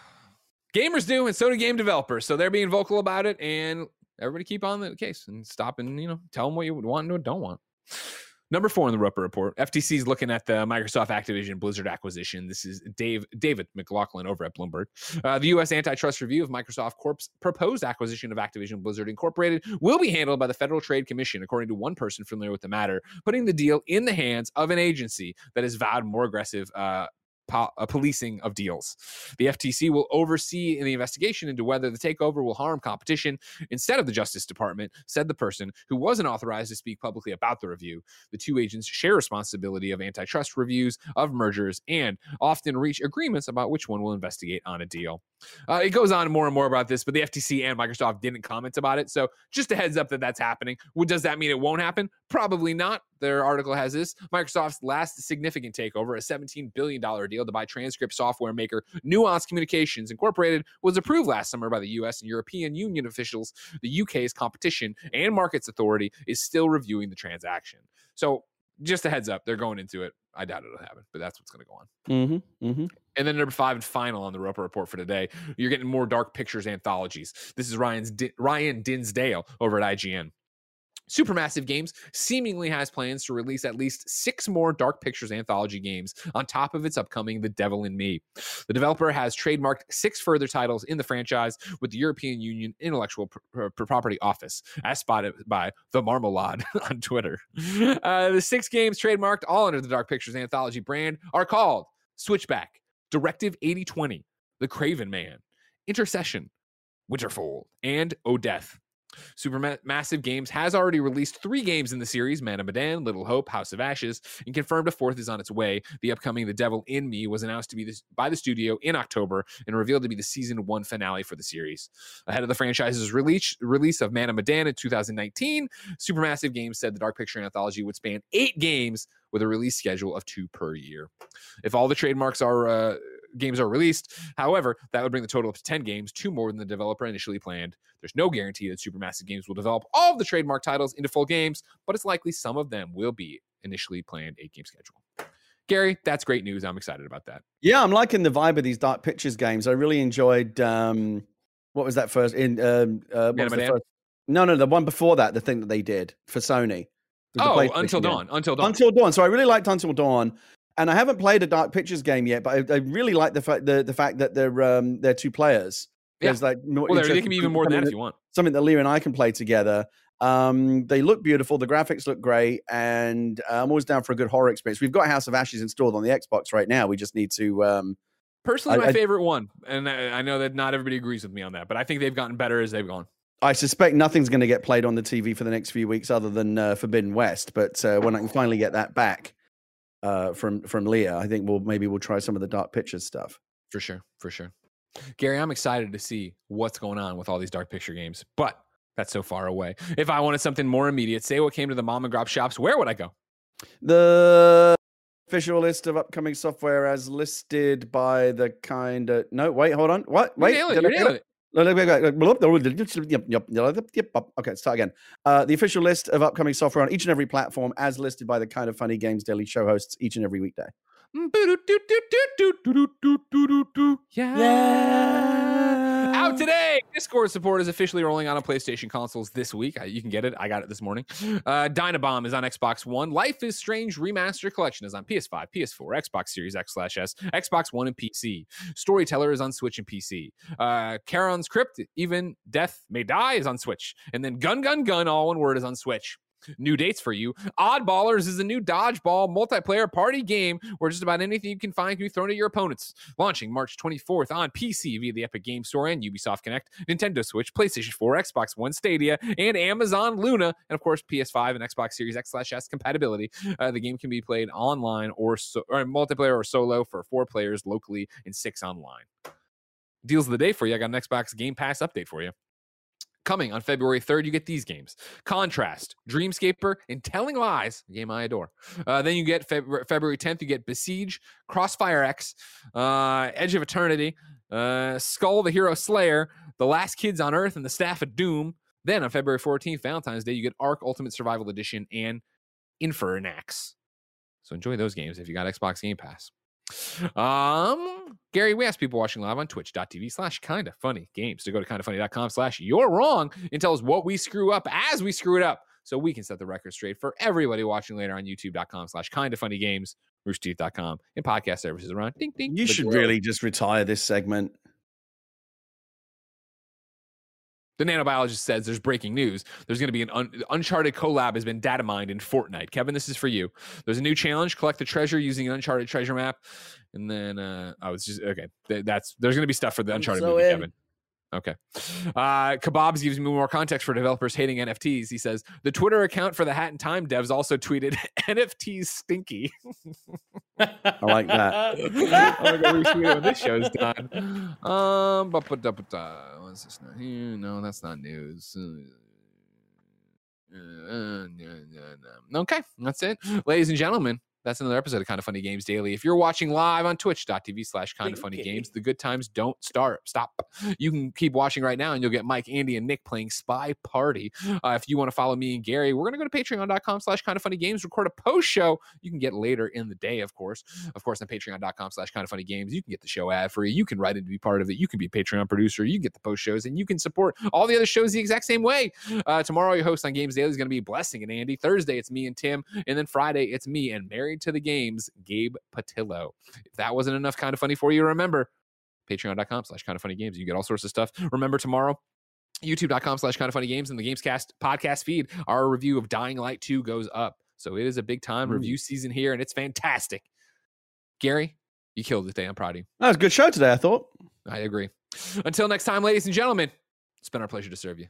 Gamers do, and so do game developers. So they're being vocal about it, and everybody keep on the case and stop and you know tell them what you would want and what don't want. Number four in the Roper report, FTC is looking at the Microsoft Activision Blizzard acquisition. This is Dave David McLaughlin over at Bloomberg. Uh, the U.S. antitrust review of Microsoft Corp's proposed acquisition of Activision Blizzard Incorporated will be handled by the Federal Trade Commission, according to one person familiar with the matter, putting the deal in the hands of an agency that has vowed more aggressive uh, po- uh, policing of deals. The FTC will oversee the investigation into whether the takeover will harm competition instead of the Justice Department, said the person who wasn't authorized to speak publicly about the review. The two agents share responsibility of antitrust reviews of mergers and often reach agreements about which one will investigate on a deal. Uh, it goes on more and more about this, but the FTC and Microsoft didn't comment about it. So just a heads up that that's happening. Well, does that mean it won't happen? Probably not. Their article has this Microsoft's last significant takeover, a $17 billion deal to buy transcript software maker Nuance Communications Incorporated, was approved last summer by the US and European Union officials. The UK's Competition and Markets Authority is still reviewing the transaction. So just a heads up, they're going into it. I doubt it'll happen, but that's what's going to go on. Mm-hmm. Mm-hmm. And then number five and final on the Roper report for today, you're getting more Dark Pictures anthologies. This is Ryan's Ryan Dinsdale over at IGN. Supermassive Games seemingly has plans to release at least six more Dark Pictures anthology games on top of its upcoming The Devil in Me. The developer has trademarked six further titles in the franchise with the European Union Intellectual Property Office, as spotted by The Marmalade on Twitter. Uh, the six games trademarked, all under the Dark Pictures anthology brand, are called Switchback, Directive 8020, The Craven Man, Intercession, Winterfold, and O'Death. Supermassive Games has already released three games in the series Man of Medan, Little Hope, House of Ashes, and confirmed a fourth is on its way. The upcoming The Devil in Me was announced to be this, by the studio in October and revealed to be the season one finale for the series. Ahead of the franchise's release, release of Man of Medan in 2019, Supermassive Games said the Dark Picture anthology would span eight games with a release schedule of two per year. If all the trademarks are uh, games are released. However, that would bring the total up to 10 games, two more than the developer initially planned. There's no guarantee that Supermassive Games will develop all of the trademark titles into full games, but it's likely some of them will be initially planned eight game schedule. Gary, that's great news. I'm excited about that. Yeah, I'm liking the vibe of these Dark Pictures games. I really enjoyed um what was that first in um uh, what was the first? No, no, the one before that, the thing that they did for Sony. Oh, Until Dawn. Until Dawn. Until Dawn. So I really liked Until Dawn and I haven't played a Dark Pictures game yet, but I, I really like the fact the, the fact that they're um, they're two players. Yeah. like well, they can be even more than that if you want. Something that Leah and I can play together. Um, they look beautiful. The graphics look great, and uh, I'm always down for a good horror experience. We've got House of Ashes installed on the Xbox right now. We just need to. Um, Personally, I, my I, favorite one, and I, I know that not everybody agrees with me on that, but I think they've gotten better as they've gone. I suspect nothing's going to get played on the TV for the next few weeks other than uh, Forbidden West. But uh, when I can finally get that back, uh, from from Leah. I think we'll maybe we'll try some of the dark pictures stuff. For sure, for sure. Gary, I'm excited to see what's going on with all these dark picture games, but that's so far away. If I wanted something more immediate, say what came to the mom and grop shops, where would I go? The official list of upcoming software as listed by the kind of no wait hold on what wait you're nailing, you're it. Okay, start again. Uh, the official list of upcoming software on each and every platform, as listed by the Kind of Funny Games Daily show hosts each and every weekday. Yeah. yeah. Out today. Discord support is officially rolling out on PlayStation consoles this week. You can get it. I got it this morning. Uh, Dynabomb is on Xbox One. Life is Strange Remaster Collection is on PS5, PS4, Xbox Series X slash S, Xbox One, and PC. Storyteller is on Switch and PC. Uh, Kharon's Crypt, Even Death May Die is on Switch. And then Gun Gun Gun, all one word, is on Switch new dates for you. Oddballers is a new dodgeball multiplayer party game where just about anything you can find can be thrown at your opponents. Launching March 24th on PC via the Epic Game Store and Ubisoft Connect, Nintendo Switch, PlayStation 4, Xbox One, Stadia, and Amazon Luna, and of course PS5 and Xbox Series X/S compatibility. Uh, the game can be played online or, so, or multiplayer or solo for four players locally and six online. Deals of the day for you. I got an Xbox Game Pass update for you. Coming on February 3rd, you get these games Contrast, Dreamscaper, and Telling Lies, game I adore. Uh, then you get Feb- February 10th, you get Besiege, Crossfire X, uh, Edge of Eternity, uh, Skull the Hero Slayer, The Last Kids on Earth and the Staff of Doom. Then on February 14th, Valentine's Day, you get Ark Ultimate Survival Edition and Infernax. So enjoy those games if you got Xbox Game Pass. Um, Gary, we asked people watching live on twitch.tv slash kind of funny games to go to kindoffunny.com slash you're wrong and tell us what we screw up as we screw it up so we can set the record straight for everybody watching later on youtube.com slash kind of funny games, roosterteeth.com, and podcast services around. Ding, ding. You should really just retire this segment. The nanobiologist says there's breaking news. There's going to be an un- Uncharted collab has been data mined in Fortnite. Kevin, this is for you. There's a new challenge: collect the treasure using an Uncharted treasure map. And then uh, I was just okay. Th- that's there's going to be stuff for the Uncharted so movie, in. Kevin. Okay. Uh, Kebabs gives me more context for developers hating NFTs. He says the Twitter account for the Hat in Time devs also tweeted NFTs stinky. I like that. I'm gonna retweet when this show's done. Um, but uh, what's this not here? No, that's not news. Uh, uh, no, no, no. Okay, that's it, ladies and gentlemen. That's another episode of Kind of Funny Games Daily. If you're watching live on twitch.tv slash kind of funny games, the good times don't start. Stop. You can keep watching right now and you'll get Mike, Andy, and Nick playing Spy Party. Uh, if you want to follow me and Gary, we're going to go to patreon.com slash kind of funny games, record a post show you can get later in the day, of course. Of course, on patreon.com slash kind of funny games, you can get the show ad free. You can write in to be part of it. You can be a Patreon producer. You can get the post shows and you can support all the other shows the exact same way. Uh, tomorrow, your host on Games Daily is going to be Blessing and Andy. Thursday, it's me and Tim. And then Friday, it's me and Married to the Games, Gabe Patillo. If that wasn't enough kind of funny for you, remember patreon.com slash kind of funny games. You get all sorts of stuff. Remember tomorrow, youtube.com slash kind of funny games and the Gamescast podcast feed, our review of Dying Light 2 goes up. So it is a big time Ooh. review season here and it's fantastic. Gary, you killed it today. I'm proud of you. That was a good show today, I thought. I agree. Until next time, ladies and gentlemen, it's been our pleasure to serve you.